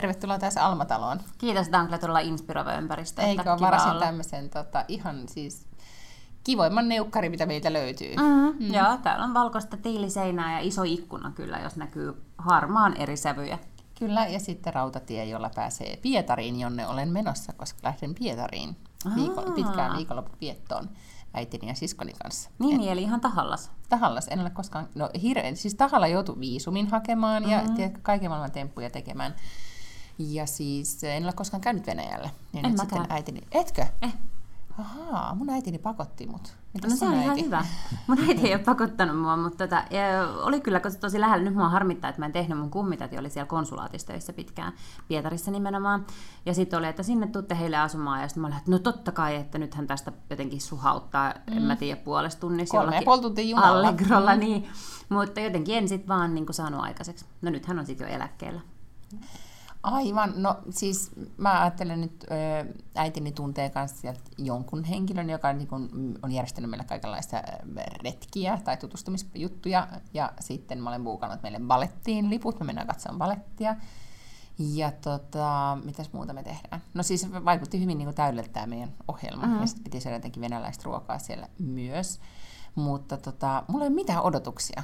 Tervetuloa tässä Almataloon. Kiitos, tämä on kyllä todella inspiroiva ympäristö. Eikö ole kiva varasin olla. tämmöisen tota, ihan siis kivoimman neukkari, mitä meiltä löytyy. Mm, mm. Joo, täällä on valkoista tiiliseinää ja iso ikkuna kyllä, jos näkyy harmaan eri sävyjä. Kyllä, ja sitten rautatie, jolla pääsee Pietariin, jonne olen menossa, koska lähden Pietariin viikon, pitkään viikonloppuviettoon äitini ja siskoni kanssa. Niin, niin eli ihan tahallas. Tahallas, en ole koskaan, no hirveän, siis tahalla joutui viisumin hakemaan Mm-hmm. ja tiedätkö, kaiken maailman temppuja tekemään. Ja siis en ole koskaan käynyt Venäjällä. Niin En nyt mäkään. sitten äitini, etkö? Eh. Ahaa, mun äitini pakotti mut. Mitäs No se on ihan äiti? hyvä. Mun äiti ei ole pakottanut mua, mutta tota, oli kyllä tosi lähellä. Nyt mua harmittaa, että mä en tehnyt. Mun kummitäti oli siellä konsulaatissa töissä pitkään, Pietarissa nimenomaan. Ja sitten oli, että sinne tuutte heille asumaan. Ja sitten mä olin, että no totta kai, että nythän tästä jotenkin suhauttaa, mm. en mä tiedä, puolesta tunnissa Kolme ja jollakin puoli tuntia junalla. Allegrolla, niin. Mutta jotenkin en sitten vaan niin saanut aikaiseksi. No nyt hän on sitten jo eläkkeellä. Aivan, no siis mä ajattelen nyt, äitini tuntee myös sieltä jonkun henkilön, joka niin kun, mm, on järjestänyt meille kaikenlaista retkiä tai tutustumisjuttuja, ja sitten mä olen buukannut meille balettiin liput, me mennään katsomaan balettia. Ja tota, mitäs muuta me tehdään? No siis vaikutti hyvin niin täydeltä tämä meidän ohjelma, mm-hmm. ja sitten piti syödä jotenkin venäläistä ruokaa siellä myös. Mutta tota, mulla ei ole mitään odotuksia.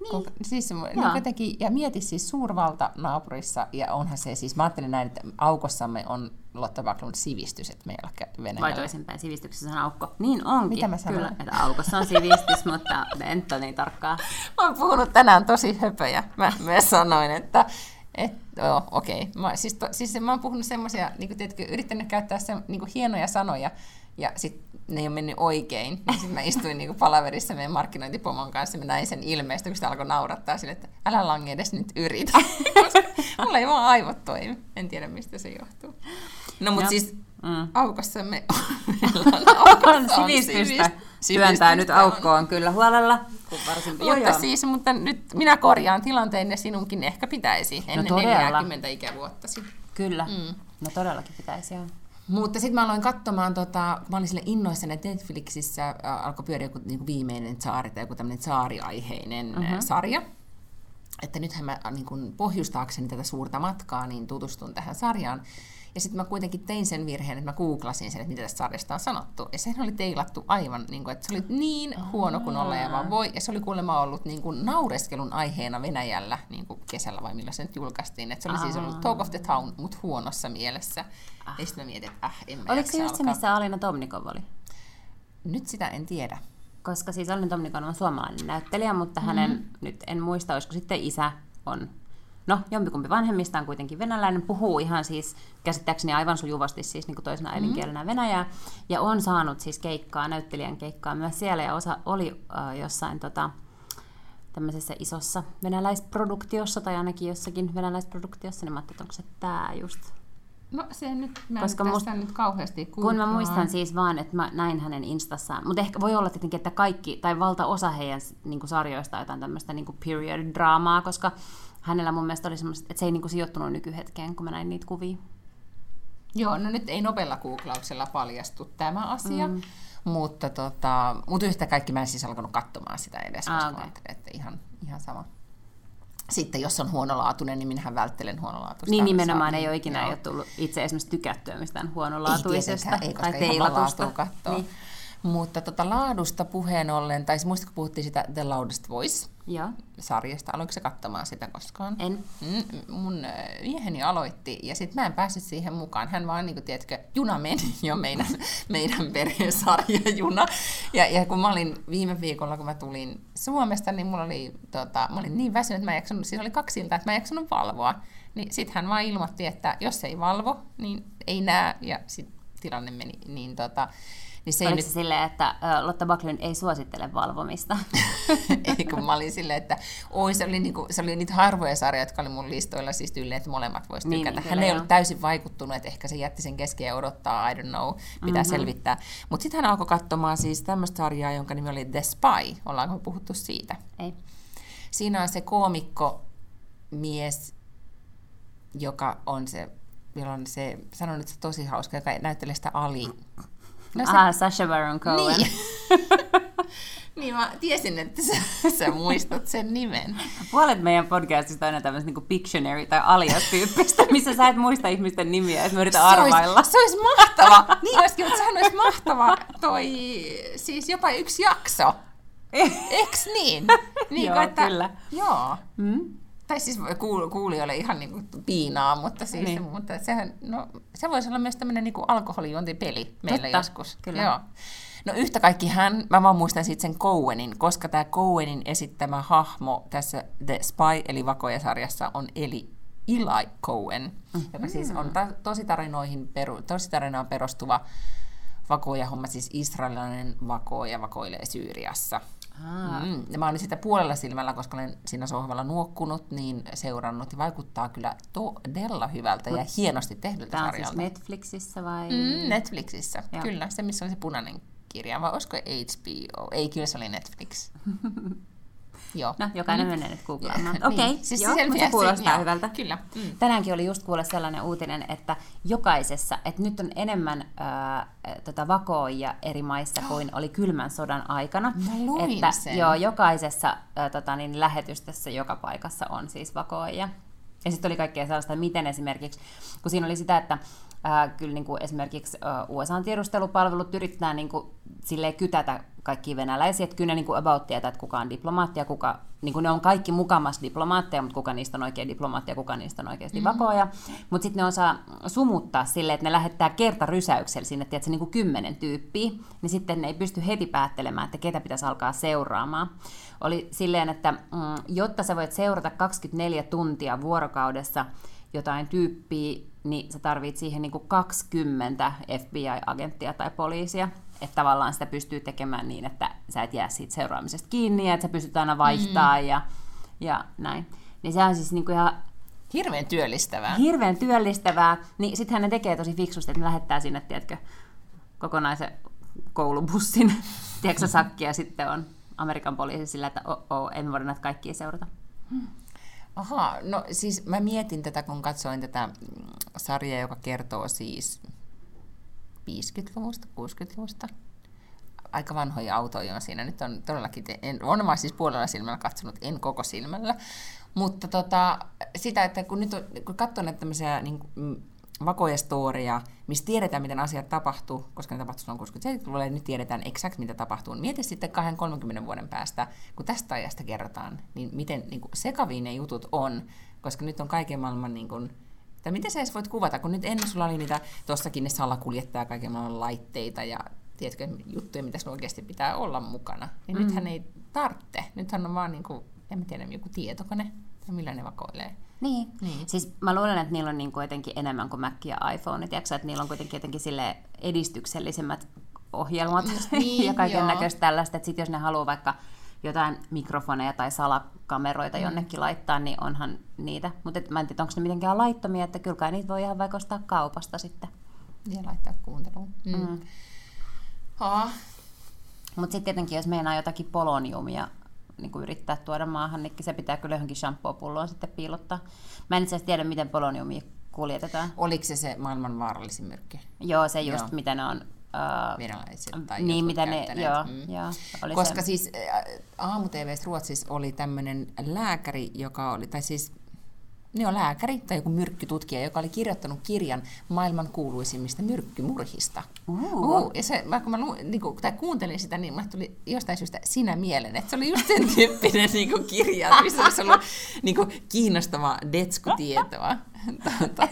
Niin. Kun, siis, niin jotenkin, ja mieti siis suurvalta naapurissa, ja onhan se siis, mä ajattelin näin, että aukossamme on Lotta Backlund sivistys, että meillä on Vai Venäjällä. toisinpäin, sivistyksessä on aukko. Niin onkin. Mitä mä sanoin? Kyllä, että aukossa on sivistys, mutta en ole niin tarkkaa. Mä oon puhunut tänään tosi höpöjä. Mä myös sanoin, että et, joo, okei. Mä, siis, to, siis mä oon puhunut semmoisia, niin kuin, tiedätkö, yrittänyt käyttää se, niin kuin hienoja sanoja, ja sitten ne ei ole mennyt oikein. Sitten mä istuin niin kuin palaverissa meidän markkinointipomon kanssa, ja mä näin sen ilmeistä, kun sitä alkoi naurattaa sille, että älä lange edes nyt yritä. Mulla ei vaan aivot toimi. En tiedä, mistä se johtuu. No, mutta Joo. siis Mm. aukossamme meillä on, aukossa On sivistystä. sivist- Työntää nyt sivistystä on. aukkoon kyllä huolella. Varsin... Mutta siis, mutta nyt minä korjaan tilanteen ja sinunkin ehkä pitäisi ennen No todella. 40 ikävuotta sitten. Kyllä. Mm. No todellakin pitäisi, joo. Mutta sitten mä aloin katsomaan, tota, kun mä olin sille innoissani, että Netflixissä alkoi pyöriä joku niin viimeinen saari tai joku tämmöinen saariaiheinen Mhm. mm-hmm. sarja. Että nythän mä niin kun pohjustaakseni tätä suurta matkaa, niin tutustun tähän sarjaan. Ja sitten mä kuitenkin tein sen virheen, että mä googlasin sen, että mitä tästä sarjasta on sanottu. Ja sehän oli teilattu aivan, niin kuin, että se oli niin huono kuin vaan voi. Ja se oli kuulemma ollut niin kuin naureskelun aiheena Venäjällä niin kuin kesällä vai milloin se nyt julkaistiin. Että se oli siis ollut Talk of the Town, mutta huonossa mielessä. Ja sitten mä mietin, että äh, en mä Oliko se just se, missä Alina Tomnikov oli? Nyt sitä en tiedä. Koska siis Alina Tomnikov on suomalainen näyttelijä, mutta hänen, nyt en muista, olisiko sitten isä on, no jompikumpi vanhemmista on kuitenkin. Venäläinen, puhuu ihan siis käsittääkseni aivan sujuvasti siis niin kuin toisena äidinkielenä venäjää, ja on saanut siis keikkaa, näyttelijän keikkaa myös siellä, ja osa oli äh, jossain tota, tämmöisessä isossa venäläisproduktiossa, tai ainakin jossakin venäläisproduktiossa, niin mä ajattelin, että onko se tää just. No se nyt, mä Koska musta- tästä nyt kauheasti Kun mä muistan siis vaan, että mä näin hänen instassaan, mutta ehkä voi olla tietenkin, että kaikki, tai valtaosa heidän niin sarjoista on jotain tämmöistä niin period-draamaa, koska hänellä mun mielestä oli semmoista, että se ei niin kuin sijoittunut nykyhetkeen, kun mä näin niitä kuvia. Joo, no nyt ei nopealla googlauksella paljastu tämä asia, mm. mutta, tota, mutta yhtä kaikki mä en siis alkanut katsomaan sitä edes, Ah, koska mä ajattelin, että ihan, ihan sama. Sitten jos on huonolaatuinen, niin minähän välttelen huonolaatuista. Niin nimenomaan Saa- ei ole ikinä joo. ei ole tullut itse esimerkiksi tykättyä mistään Ei huonolaatuisesta tietenkään, ei, koska tai teilatusta. kattoo. Niin. Mutta tota, laadusta puheen ollen, tai muistatko puhuttiin sitä The Loudest Voice Joo, sarjasta, aloitko se katsomaan sitä koskaan? en. Mm, mun äh, mieheni aloitti ja sitten mä en päässyt siihen mukaan. Hän vaan, niin kuin, tiedätkö, juna meni jo meidän, meidän perheen sarjajuna. Ja, ja kun mä olin viime viikolla, kun mä tulin Suomesta, niin mulla oli, tota, mä olin niin väsynyt, että mä en jaksanut, siis oli kaksi iltaa, että mä en jaksanut valvoa. Niin sitten hän vaan ilmoitti, että jos ei valvo, niin ei näe. Ja sitten tilanne meni niin tota, Niin se Oliko se silleen, että Lotta Backlund ei suosittele valvomista? Ei, kun mä olin silleen, että oi, se oli, niinku, se oli niitä harvoja sarjoja, jotka oli mun listoilla siis tyyliin, että molemmat voisi Niin, tykätä. niin, Hän ei joo. ollut täysin vaikuttunut, että ehkä se jätti sen kesken ja odottaa, I don't know, pitää Mhm. mm-hmm. selvittää. Mutta sitten hän alkoi katsomaan siis tämmöistä sarjaa, jonka nimi oli The Spy. Ollaanko me puhuttu siitä? ei. Siinä on se koomikko mies, joka on se, jolla on se, sanon nyt se tosi hauska, joka näyttelee sitä Ali. No se, Ah, Sacha Baron Cohen. niin. niin mä tiesin, että sä, sä muistat sen nimen. Puolet meidän podcastista on aina tämmöistä niin Pictionary tai alias-tyyppistä, missä sä et muista ihmisten nimiä, että mä yritän arvailla. Se olisi mahtava. niin olisikin, mutta sehän olisi mahtava toi, siis jopa yksi jakso. Eks niin? niin Joo, että, kyllä. Joo. Mm? Tai siis kuul- kuulijoille ihan niinku piinaa, mutta, siis, Niin. niin. mutta sehän, no, se voisi olla myös tämmöinen niinku alkoholijuontipeli meillä Totta, joskus. kyllä. Joo. No yhtä kaikki hän, mä vaan muistan sitten sen Cowenin, koska tämä Cowenin esittämä hahmo tässä The Spy eli Vakoja-sarjassa on Eli Eli Cohen, mm-hmm. joka siis on ta- tositarinoihin peru- tositarinaan perustuva vakoja-homma, siis israelilainen vakoja vakoilee Syyriassa. Mm. Ja mä olin sitä puolella silmällä, koska olen siinä sohvalla nuokkunut, niin seurannut. Ja vaikuttaa kyllä todella hyvältä ja hienosti tehdyltä Tämä on siis sarjalta. Netflixissä vai? Mm, Netflixissä, Joo. kyllä. Se, missä oli se punainen kirja. Vai olisiko HBO? Ei, kyllä se oli Netflix. Joo. No, jokainen Mm. menee nyt googlaamaan. Niin, Okei, okay, siis joo, mutta se kuulostaa joo, hyvältä. Kyllä. Mm. Tänäänkin oli just kuulla sellainen uutinen, että jokaisessa, että nyt on enemmän ää, tota vakoja eri maissa kuin oli kylmän sodan aikana. Mä luin että sen. joo, jokaisessa ää, tota, niin, lähetystössä joka paikassa on siis vakoja. Ja sitten oli kaikkea sellaista, miten esimerkiksi, kun siinä oli sitä, että ää, kyllä niin kuin esimerkiksi USA-tiedustelupalvelut yrittää niin kuin, silleen kytätä kaikki venäläisiä, että kyllä ne niin kuin about tietää, että kuka on diplomaatti ja kuka, niin kuin ne on kaikki mukamas diplomaatteja, mutta kuka niistä on oikein diplomaatti ja kuka niistä on oikeasti mm-hmm. vakoja. Mutta sitten ne osaa sumuttaa silleen, että ne lähettää kertarysäyksellä sinne, tiedätkö, niin kuin kymmenen tyyppiä, niin sitten ne ei pysty heti päättelemään, että ketä pitäisi alkaa seuraamaan. Oli silleen, että mm, jotta sä voit seurata 24 tuntia vuorokaudessa jotain tyyppiä, niin sä tarvit siihen niin kuin 20 FBI-agenttia tai poliisia. Että tavallaan sitä pystyy tekemään niin, että sä et jää siitä seuraamisesta kiinni ja että sä pystyt aina vaihtaa mm. ja, ja näin. Niin se on siis niin kuin ihan Hirveän työllistävää. hirveän työllistävää. Niin sittenhän ne tekee tosi fiksusti, että ne lähettää sinne, tiedätkö, kokonaisen koulubussin, tiedätkö, sakki, ja sitten on Amerikan poliisi sillä, että oh, oh, emme voida näitä kaikkia seurata. Aha, no siis mä mietin tätä, kun katsoin tätä mm, sarjaa, joka kertoo siis 50-luvusta, 60-luvusta. Aika vanhoja autoja on siinä. Nyt on todellakin, en, on mä siis puolella silmällä katsonut, en koko silmällä. Mutta tota, sitä, että kun nyt on, kun katsoo näitä tämmöisiä niin kuin, vakoja storia, missä tiedetään, miten asiat tapahtuu, koska ne tapahtuu silloin 60-70-luvulla, ja nyt tiedetään exakt, mitä tapahtuu. Mieti sitten 20-30 vuoden päästä, kun tästä ajasta kerrotaan, niin miten niin kuin sekaviin ne jutut on, koska nyt on kaiken maailman niin kuin, tai miten sä edes voit kuvata, kun nyt ennen sulla oli niitä, tuossakin ne salakuljettaa kaiken maailman laitteita ja tiedätkö, juttuja, mitä sulla oikeasti pitää olla mukana. Niin mm. nythän ei tarvitse. Nythän on vaan, niin kuin, en mä tiedä, joku tietokone, tai millä ne vakoilee. Niin. Niin. Siis mä luulen, että niillä on niin kuin jotenkin enemmän kuin Mac ja iPhone, tiedätkö, että niillä on kuitenkin jotenkin sille edistyksellisemmät ohjelmat Niin, ja kaiken näköistä tällaista, että sit jos ne haluaa vaikka jotain mikrofoneja tai salakameroita mm. jonnekin laittaa, niin onhan niitä. Mutta mä en tiedä, onko ne mitenkään laittomia, että kyllä kai niitä voi ihan vaikka ostaa kaupasta sitten. Ja laittaa kuunteluun. Mm. Mm. Ah, Mutta sitten tietenkin, jos meinaa jotakin poloniumia niin kuin yrittää tuoda maahan, niin se pitää kyllä johonkin shampoo-pulloon sitten piilottaa. Mä en itse asiassa tiedä, miten poloniumia kuljetetaan. oliko se se maailman vaarallisin myrkky? Joo, se just, Joo. mitä ne on... Uh, Venäläiset tai niin, mitä ne, joo, Mm. joo, oli Koska se. siis aamu Ruotsissa oli tämmöinen lääkäri, joka oli, tai siis on lääkäri tai joku myrkkytutkija, joka oli kirjoittanut kirjan maailman kuuluisimmista myrkkymurhista. Uh. Uh, ja se, vaikka mä lu, niin kuin, tai kuuntelin sitä, niin mä tuli jostain syystä sinä mielen, että se oli just sen tyyppinen niin kuin kirja, missä olisi ollut niin kuin, kiinnostavaa detskutietoa. Tuota,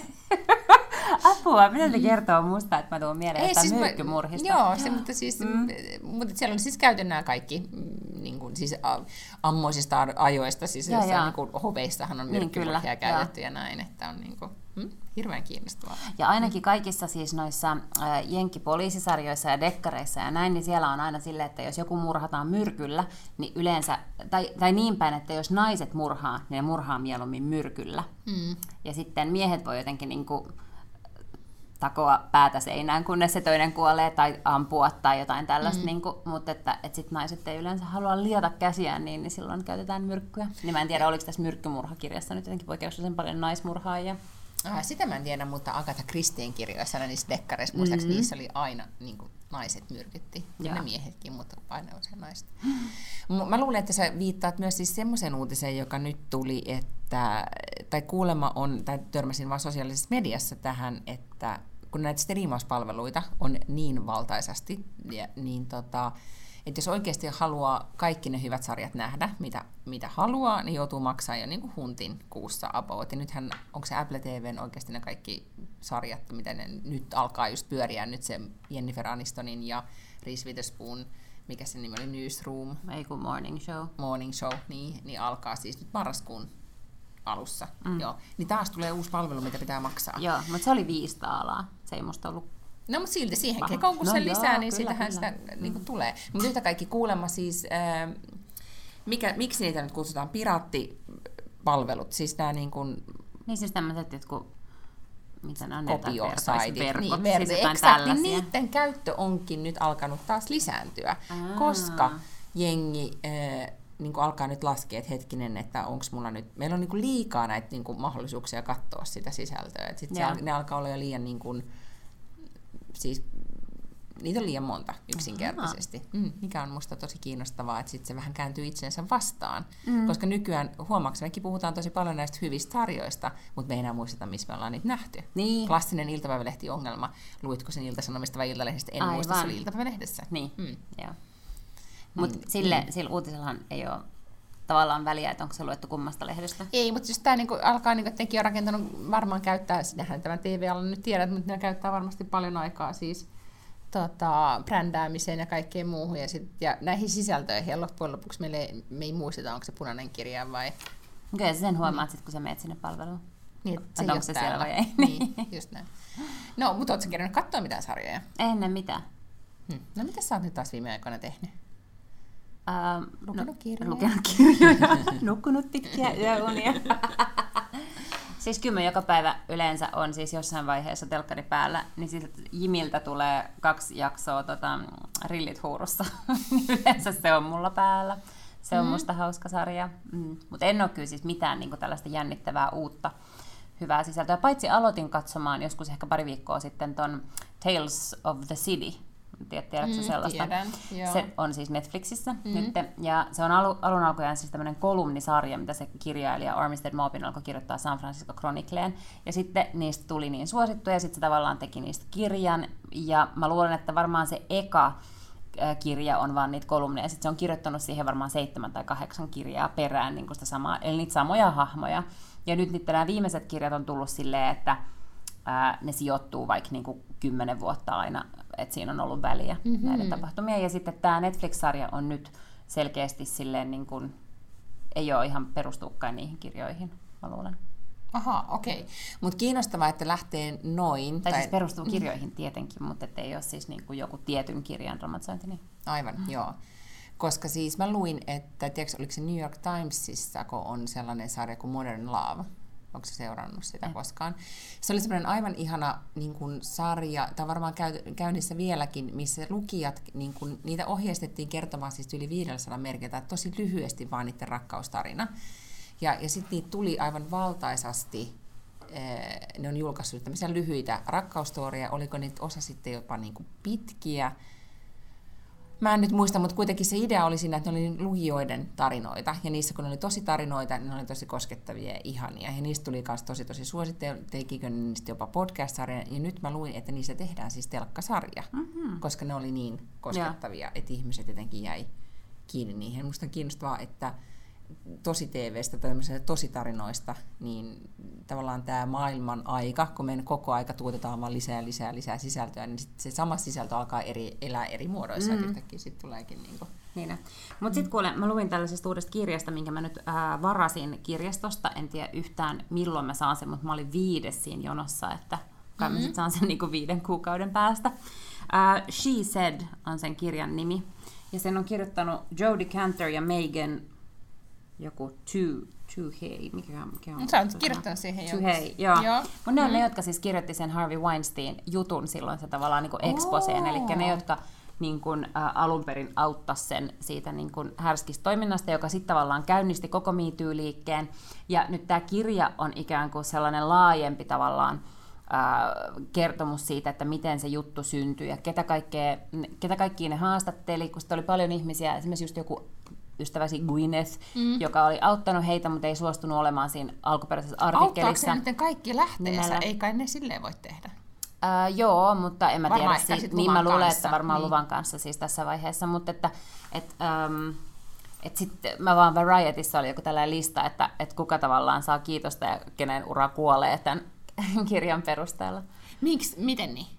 Apua, mitä se kertoo musta, että mä tuon mieleen jostain siis mä- myrkkymurhista? Joo, se, mutta, siis, mm. mutta siellä on siis käyty nämä kaikki siis ammoisista ajoista, siis jossain jaa. niin hoveissahan on Niin, myrkkymurhia kyllä, käytetty ja näin, että on niin kuin, hmm, hirveän kiinnostavaa. Ja ainakin kaikissa siis noissa äh, jenkkipoliisisarjoissa ja dekkareissa ja näin, niin siellä on aina silleen, että jos joku murhataan myrkyllä, niin yleensä, tai, tai niin päin, että jos naiset murhaa, niin ne murhaa mieluummin myrkyllä. Mm. Ja sitten miehet voi jotenkin niin kuin takoa päätä seinään, kunnes se toinen kuolee, tai ampua tai jotain tällaista, mm. niin kuin, mutta että, että sit naiset ei yleensä halua liata käsiään, niin, niin silloin käytetään myrkkyä. Niin mä en tiedä, oliko tässä myrkkymurhakirjassa nyt jotenkin poikkeuksellisen paljon naismurhaajia. Ah, sitä mä en tiedä, mutta Agatha Christien kirjoissa, aina niissä dekkareissa, muistaakseni Mhm. niissä oli aina niin kuin, naiset myrkytti. Ja ne miehetkin, mutta aina usein naiset. Mä luulen, että sä viittaat myös siis semmoiseen uutiseen, joka nyt tuli, että, tai kuulemma on, tai törmäsin vaan sosiaalisessa mediassa tähän, että kun näitä striimauspalveluita on niin valtaisasti, niin tota, että jos oikeasti haluaa kaikki ne hyvät sarjat nähdä, mitä, mitä haluaa, niin joutuu maksamaan jo niin kuin huntin kuussa about. Ja nythän, onko se Apple TVn oikeasti ne kaikki sarjat, mitä ne nyt alkaa just pyöriä, nyt se Jennifer Anistonin ja Reese Witherspoon, mikä se nimi oli, Newsroom, Ei kun morning show. Morning Show, niin, niin alkaa siis nyt marraskuun alussa. Mm. Joo. Niin taas tulee uusi palvelu, mitä pitää maksaa. Joo, mutta se oli viisi taalaa. Se ei musta ollut No mutta silti siihen kekoon, kun No se joo, lisää, niin kyllä, sitähän kyllä. sitä niin kuin, tulee. Mutta yhtä kaikki kuulemma siis, ää, mikä, miksi niitä nyt kutsutaan? Piraattipalvelut, siis nämä niin kuin Niin siis tämmöiset jotkut, mitä ne on, kopiosaitit, niin, siis ver- jotain exactly, niiden käyttö onkin nyt alkanut taas lisääntyä, Aa. koska jengi äh, niin kuin alkaa nyt laskea, että hetkinen, että onko mulla nyt, meillä on niin kuin liikaa näitä niin kuin mahdollisuuksia katsoa sitä sisältöä, että sit se, ne alkaa olla jo liian niin kuin, siis niitä on liian monta yksinkertaisesti, mm, mikä on musta tosi kiinnostavaa, että sitten se vähän kääntyy itsensä vastaan, mm. koska nykyään huomaaks, mekin puhutaan tosi paljon näistä hyvistä sarjoista, mutta me ei enää muisteta, missä me ollaan niitä nähty. Niin. Klassinen iltapäivälehti-ongelma. Luitko sen iltasanomista vai iltalehdestä? En muista, se Aivan. oli iltapäivälehdessä. Niin, Mm. joo. Mutta Niin, sille, sillä uutisellahan ei ole tavallaan väliä, että onko se luettu kummasta lehdestä. Ei, mutta jos tämä niinku alkaa, niinku, että nekin on rakentanut, varmaan käyttää, sinähän tämän TV-alla nyt tiedät, mutta ne käyttää varmasti paljon aikaa siis tota, brändäämiseen ja kaikkeen muuhun. Ja, sit, ja näihin sisältöihin, ja loppujen lopuksi meille, ei- me ei muisteta, onko se punainen kirja vai... Kyllä sä sen huomaat sit, kun sä menet sinne palveluun. Niin, ei onko se täällä. siellä vai ei. Niin, just näin. No, mutta ootko kerännyt katsoa mitään sarjoja? Ennen mitä? Hmm. No, mitä sä oot nyt taas viime aikoina tehnyt? Ähm, Lukenut kirjoja. Lukenut kirjoja, nukkunut pitkiä yöunia. siis kyllä joka päivä yleensä on siis jossain vaiheessa telkkari päällä, niin siis Jimiltä tulee kaksi jaksoa tota, rillit huurussa. Niin yleensä se on mulla päällä. Se on Mm. musta hauska sarja. Mm. Mutta en ole kyllä siis mitään niin tällaista jännittävää uutta hyvää sisältöä. Paitsi aloitin katsomaan joskus ehkä pari viikkoa sitten ton Tales of the City. Tiedät, tiedätkö Mm, sellaista? tiedän, joo. Se on siis Netflixissä mm. nyt, ja se on alu, alun alkujaan siis tämmöinen kolumnisarja, mitä se kirjailija Armistead Maupin alkoi kirjoittaa San Francisco Chronicleen, ja sitten niistä tuli niin suosittuja, ja sitten se tavallaan teki niistä kirjan, ja mä luulen, että varmaan se eka kirja on vaan niitä kolumneja, sitten se on kirjoittanut siihen varmaan seitsemän tai kahdeksan kirjaa perään, niin kuin sitä samaa, eli niitä samoja hahmoja, ja nyt niitä nämä viimeiset kirjat on tullut silleen, että ää, ne sijoittuu vaikka niinku kymmenen vuotta aina, että siinä on ollut väliä Mhm. mm-hmm. näiden tapahtumia. Ja sitten tämä Netflix-sarja on nyt selkeästi silleen, niin kuin, ei ole ihan perustukkain niihin kirjoihin, mä luulen. Aha, okei. Okay. Mutta kiinnostavaa, että lähtee noin. Tai, tai siis perustuu kirjoihin tietenkin, mutta ei ole siis niin kuin joku tietyn kirjan dramatisointi. Niin. Aivan, mm. joo. Koska siis mä luin, että tiedätkö, oliko se New York Timesissa, kun on sellainen sarja kuin Modern Love. Onko se seurannut sitä koskaan? Se oli semmoinen aivan ihana niin kuin sarja, tai varmaan käy, käynnissä vieläkin, missä lukijat, niin kuin, niitä ohjeistettiin kertomaan siis yli 500 merkiltä, tosi lyhyesti vaan niiden rakkaustarina. Ja, ja sitten niitä tuli aivan valtaisasti, eh, ne on julkaissut tämmöisiä lyhyitä rakkaustoria, oliko niitä osa sitten jopa niin kuin pitkiä, Mä en nyt muista, mutta kuitenkin se idea oli siinä, että ne oli lukijoiden tarinoita. Ja niissä, kun ne oli tosi tarinoita, niin ne oli tosi koskettavia ja ihania. Ja niistä tuli myös tosi tosi suosittuja, tekikö ne niistä jopa podcast-sarja. Ja nyt mä luin, että niistä tehdään siis telkkasarja, mm-hmm. koska ne oli niin koskettavia, että ihmiset jotenkin jäi kiinni niihin. Musta on kiinnostavaa, että tosi TVstä tai tositarinoista, niin tavallaan tämä maailman aika, kun me koko aika tuotetaan vaan lisää, lisää, lisää sisältöä, niin sit se sama sisältö alkaa eri, elää eri muodoissa, mm. yhtäkkiä sitten tuleekin niin kuin... Niin. Mutta sitten kuule, mä luin tällaisesta uudesta kirjasta, minkä mä nyt ää, varasin kirjastosta. En tiedä yhtään milloin mä saan sen, mutta mä olin viides siinä jonossa, että kai mm-hmm. mä sit saan sen niinku viiden kuukauden päästä. Ää, She Said on sen kirjan nimi. Ja sen on kirjoittanut Jodie Cantor ja Megan joku Two, two Hey, mikä, mikä on? Sä oot kirjoittanut siihen Two Hey, joo. joo. Mutta ne on mm. ne, jotka siis kirjoitti sen Harvey Weinstein jutun silloin se tavallaan niin exposeen, oh. eli ne, jotka niin kuin, ä, alun perin auttaa sen siitä niin kuin härskistä toiminnasta, joka sitten tavallaan käynnisti koko MeToo-liikkeen. Ja nyt tämä kirja on ikään kuin sellainen laajempi tavallaan ä, kertomus siitä, että miten se juttu syntyi ja ketä, kaikkea, ketä kaikkia ne haastatteli, kun oli paljon ihmisiä, esimerkiksi just joku ystäväsi Gwyneth, mm. joka oli auttanut heitä, mutta ei suostunut olemaan siinä alkuperäisessä artikkelissa. Auttaako se kaikki lähteensä? Ei kai ne silleen voi tehdä. Uh, joo, mutta en mä varmaan tiedä. Siitä, niin mä luulen, kanssa. että varmaan niin. luvan kanssa siis tässä vaiheessa. Mutta että, et, um, et sitten mä vaan Varietissa oli joku tällainen lista, että, että kuka tavallaan saa kiitosta ja kenen ura kuolee tämän kirjan perusteella. Miksi? Miten niin?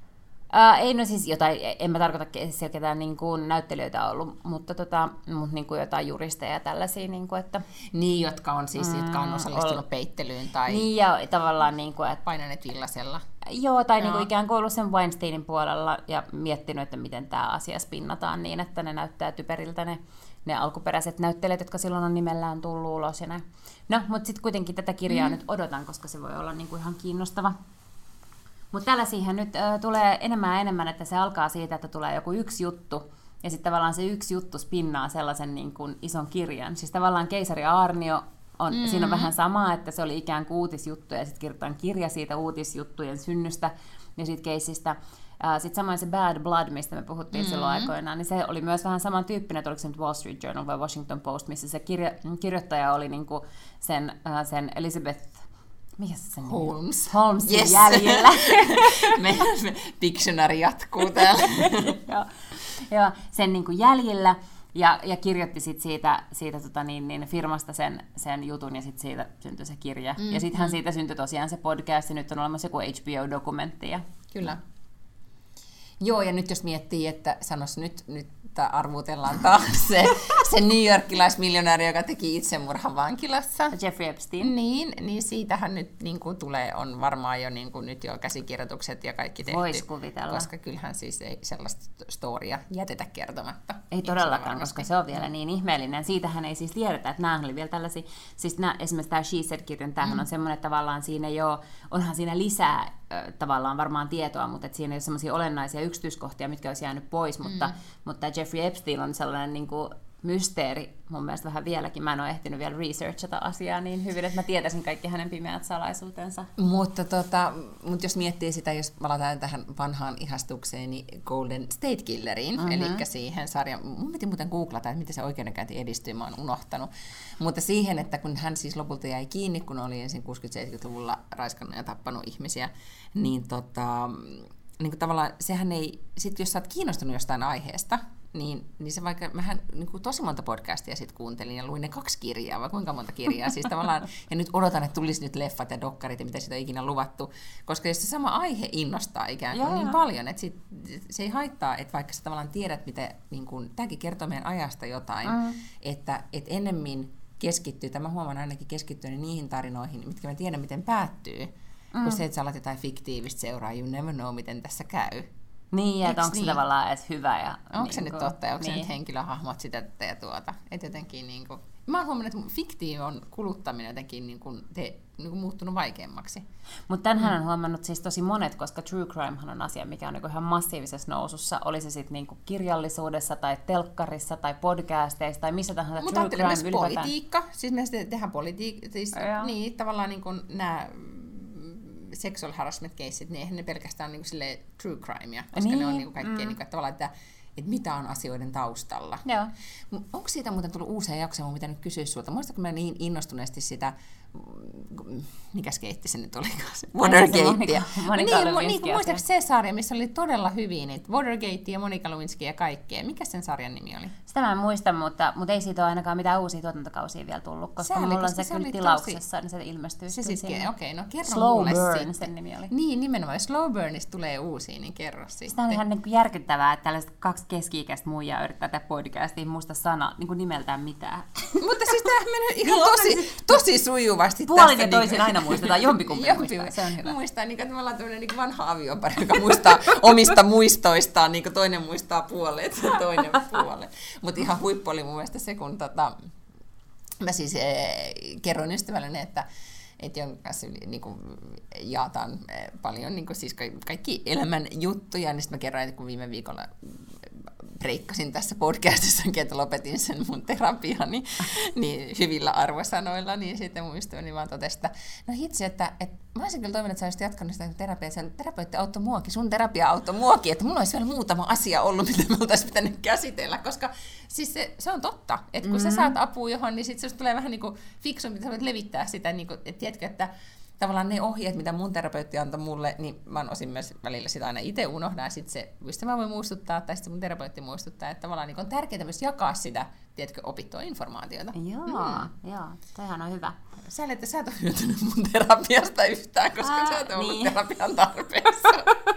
Uh, ei no siis jotain, en mä tarkoita siellä ketään niin kuin näyttelijöitä ollut, mutta tota, mut niin kuin jotain juristeja ja tällaisia. Niin, kuin, että, niin, jotka on siis, mm, jotka on osallistunut ol... peittelyyn tai niin, ja tavallaan niin kuin, että, painaneet villasella. Joo, tai niin kuin ikään kuin ollut sen Weinsteinin puolella ja miettinyt, että miten tämä asia spinnataan niin, että ne näyttää typeriltä ne, ne alkuperäiset näyttelijät, jotka silloin on nimellään tullut ulos. Ja No, mutta sitten kuitenkin tätä kirjaa mm. nyt odotan, koska se voi olla niin kuin ihan kiinnostava. Mutta tällaisiin nyt äh, tulee enemmän ja enemmän, että se alkaa siitä, että tulee joku yksi juttu, ja sitten tavallaan se yksi juttu spinnaa sellaisen niin kuin ison kirjan. Siis tavallaan keisari Arnio on, mm-hmm. siinä on vähän samaa, että se oli ikään kuin uutisjuttu, ja sitten kirjoitetaan kirja siitä uutisjuttujen synnystä ja siitä keisistä. Sitten samoin se Bad Blood, mistä me puhuttiin mm-hmm. silloin aikoinaan, niin se oli myös vähän samantyyppinen, että oliko se nyt Wall Street Journal vai Washington Post, missä se kirja, kirjoittaja oli niinku sen, sen Elizabeth mikä se sen Holmes. Holmes yes. jäljellä. me, me Pictionary jatkuu täällä. joo, joo, sen niin kuin jäljellä. Ja, ja kirjoitti sit siitä, siitä tota niin, niin firmasta sen, sen jutun ja sitten siitä syntyi se kirja. Mm, ja sittenhän mm. siitä syntyi tosiaan se podcast ja nyt on olemassa joku HBO-dokumentti. Ja... Kyllä. Joo, ja nyt jos miettii, että sanois nyt, nyt että arvutellaan taas se, se New Yorkilaismiljonääri, joka teki itsemurhan vankilassa. Jeffrey Epstein. Niin, niin siitähän nyt niin kuin tulee, on varmaan jo, niin kuin nyt jo käsikirjoitukset ja kaikki tehty. Voisi kuvitella. Koska kyllähän siis ei sellaista storia jätetä kertomatta. Ei todellakaan, koska se on vielä niin ihmeellinen. Siitähän ei siis tiedetä, että nämä oli vielä tällaisia, siis nämä, esimerkiksi tämä She Said-kirjan, tämähän mm. on semmoinen, että tavallaan siinä jo, onhan siinä lisää tavallaan varmaan tietoa, mutta että siinä ei ole sellaisia olennaisia yksityiskohtia, mitkä olisi jäänyt pois, mutta, mm. mutta Jeffrey Epstein on sellainen niin kuin mysteeri mun mielestä vähän vieläkin. Mä en ole ehtinyt vielä researchata asiaa niin hyvin, että mä tietäisin kaikki hänen pimeät salaisuutensa. Mutta, tota, mutta jos miettii sitä, jos palataan tähän vanhaan ihastukseen, niin Golden State Killeriin, mm-hmm. eli siihen sarjan, mun piti muuten googlata, että miten se oikeudenkäynti edistyy, mä oon unohtanut. Mutta siihen, että kun hän siis lopulta jäi kiinni, kun oli ensin 60-70-luvulla raiskannut ja tappanut ihmisiä, niin tota, niin kuin tavallaan sehän ei, sit jos sä oot kiinnostunut jostain aiheesta, niin, niin se vaikka, mähän niin kuin tosi monta podcastia sitten kuuntelin ja luin ne kaksi kirjaa, vai kuinka monta kirjaa, siis tavallaan, ja nyt odotan, että tulisi nyt leffat ja dokkarit ja mitä sitä on ikinä luvattu, koska jos se sama aihe innostaa ikään kuin Jaa. niin paljon, että sit, se ei haittaa, että vaikka sä tavallaan tiedät, mitä, niin kuin, tämäkin kertoo meidän ajasta jotain, mm. että, että ennemmin keskittyy, tämä huomaan ainakin keskittyä niihin tarinoihin, mitkä mä tiedän, miten päättyy, mm. kun se, että sä alat jotain fiktiivistä seuraa, you never know, miten tässä käy. Niin, että onko niin? se tavallaan edes hyvä. Ja, onko niin se nyt totta, onko niin. se nyt henkilöhahmot sitä ja tuota. Että jotenkin niin kuin, mä oon huomannut, että fiktion kuluttaminen jotenkin niin kuin, te, niin kuin muuttunut vaikeammaksi. Mutta tämänhän mm. on huomannut siis tosi monet, koska true crime on asia, mikä on niin ihan massiivisessa nousussa. Oli se sitten niin kirjallisuudessa tai telkkarissa tai podcasteissa tai missä tahansa Mutta true crime ylipäätään. politiikka, siis me tehdään politiikka, siis niin, tavallaan niin kuin nämä sexual harassment caset, niin eihän ne pelkästään niin kuin true crimea, koska niin. ne on niin kuin kaikkea, mm. niin kuin, että tavallaan, että että mitä on asioiden taustalla. Joo. Onko siitä muuten tullut uusia jaksoja, mitä nyt kysyä sinulta? Muistatko mä niin innostuneesti sitä mikä skeitti se nyt oli? Watergate. Watergate. Monica niin, mu- Lewinsky niin, asia. muistaakseni se sarja, missä oli todella hyviä niitä Watergate ja Monica Lewinsky ja kaikkea. Mikä sen sarjan nimi oli? Sitä mä en muista, mutta, mutta ei siitä ole ainakaan mitään uusia tuotantokausia vielä tullut, koska Sääli, mulla on se, se kyllä tilauksessa, niin se ilmestyy Se sinne. okei, no kerro Slow mulle Burn sitten. sen nimi oli. Niin, nimenomaan. Jos Slow Burnista tulee uusia, niin kerro sitten. Sitä on ihan niin kuin järkyttävää, että tällaiset kaksi keski-ikäistä muijaa yrittää tätä podcastia, muista sana, niin kuin nimeltään mitään. Mutta siis tämä menee ihan Niin, tosi, tosi sujuvasti. Puolin ja toisin niinku- aina muistetaan, jompikumpi Jompi- muistaa, se on hyvä. Muistaa, niin kuin, että me ollaan tämmöinen niin vanha aviopari, joka muistaa omista muistoistaan, niin kuin toinen muistaa puolet ja toinen puolet. Mutta ihan huippu oli mun mielestä se, kun tota, mä siis eh, kerroin ystävälleni, että että jonka kanssa niin kuin, jaataan eh, paljon niin kuin, siis ka- kaikki elämän juttuja, niin sitten mä kerroin, että kun viime viikolla breikkasin tässä podcastissa, että lopetin sen mun terapiani niin hyvillä arvosanoilla, niin sitten mun ystäväni vaan totesi, että no hitsi, että, että mä olisin kyllä toivonut, että sä olisit jatkanut sitä terapiaa, siellä terapeutti auttoi muakin, sun terapia auttoi muakin, että mulla olisi vielä muutama asia ollut, mitä me oltaisiin pitänyt käsitellä, koska siis se, se on totta, että kun mm-hmm. sä saat apua johon, niin sitten se tulee vähän niin kuin fiksumpi, että sä voit levittää sitä, niin kuin, että tiedätkö, että tavallaan ne ohjeet, mitä mun terapeutti antoi mulle, niin mä osin myös välillä sitä aina itse unohdan, ja sitten se ystävä voi muistuttaa, tai sitten mun terapeutti muistuttaa, että tavallaan niin on tärkeää myös jakaa sitä, tiedätkö, opittua informaatiota. Joo, mm. joo, sehän on hyvä. Sä että sä et ole hyötynyt mun terapiasta yhtään, koska Ää, sä et ollut niin. terapian tarpeessa.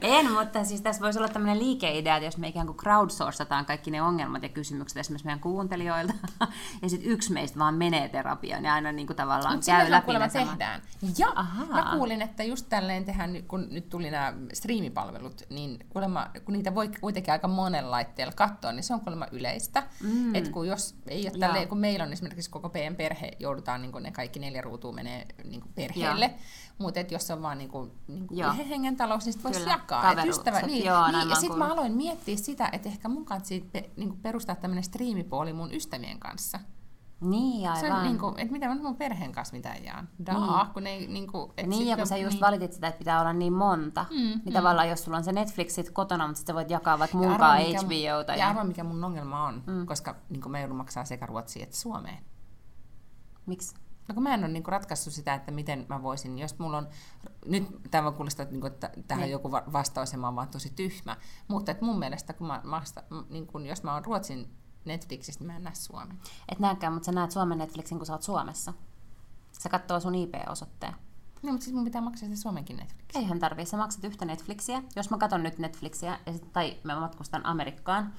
En, mutta siis tässä voisi olla tämmöinen liikeidea, että jos me ikään kuin crowdsourcataan kaikki ne ongelmat ja kysymykset esimerkiksi meidän kuuntelijoilta, ja sitten yksi meistä vaan menee terapiaan ja aina niin kuin tavallaan Mut käy läpi samat. tehdään. Ja Ahaa. mä kuulin, että just tälleen tehdään, kun nyt tuli nämä striimipalvelut, niin kuulemma, kun niitä voi kuitenkin aika monen laitteella katsoa, niin se on kuulemma yleistä. Mm. Että kun jos ei ole tälleen, kun meillä on esimerkiksi koko meidän perhe, joudutaan niin ne kaikki neljä ruutua menee niin perheelle, mutta jos se on vaan niin niin Joo. yhden hengen talous, niin sit voisi Kyllä, jakaa. Et ystävä, niin, joo, niin, ja sitten mä aloin miettiä sitä, että ehkä mun kanssa pe, niin kuin perustaa tämmöinen striimipuoli mun ystävien kanssa. Niin, Se on aivan. niin kuin, että mitä mä mun perheen kanssa mitään jaan. Daa, kun ei niin kuin, et Niin, ja kun sä just niin. valitit sitä, että pitää olla niin monta, mm, niin mm. tavallaan jos sulla on se Netflix sit kotona, mutta sit sä voit jakaa vaikka Ja mikä mun- HBOta. Ja Ja... arvaa, mikä mun ongelma on, mm. koska niin mä joudun maksaa sekä Ruotsiin että Suomeen. Miksi? No kun mä en ole niin ratkaissut sitä, että miten mä voisin, jos mulla on, nyt tämä voi kuulostaa, että, niin kuin, että tähän Niin. joku va- vastaus ja mä oon vaan tosi tyhmä, mutta että mun mielestä, kun mä, vasta, niin kun, jos mä oon Ruotsin Netflixistä, niin mä en näe Suomen. Et näkään, mutta sä näet Suomen Netflixin, kun sä oot Suomessa. Se katsoo sun IP-osoitteen. No, mutta siis mun pitää maksaa se Suomenkin Netflix. Eihän tarvii, sä maksat yhtä Netflixiä. Jos mä katson nyt Netflixiä, ja sit, tai mä matkustan Amerikkaan,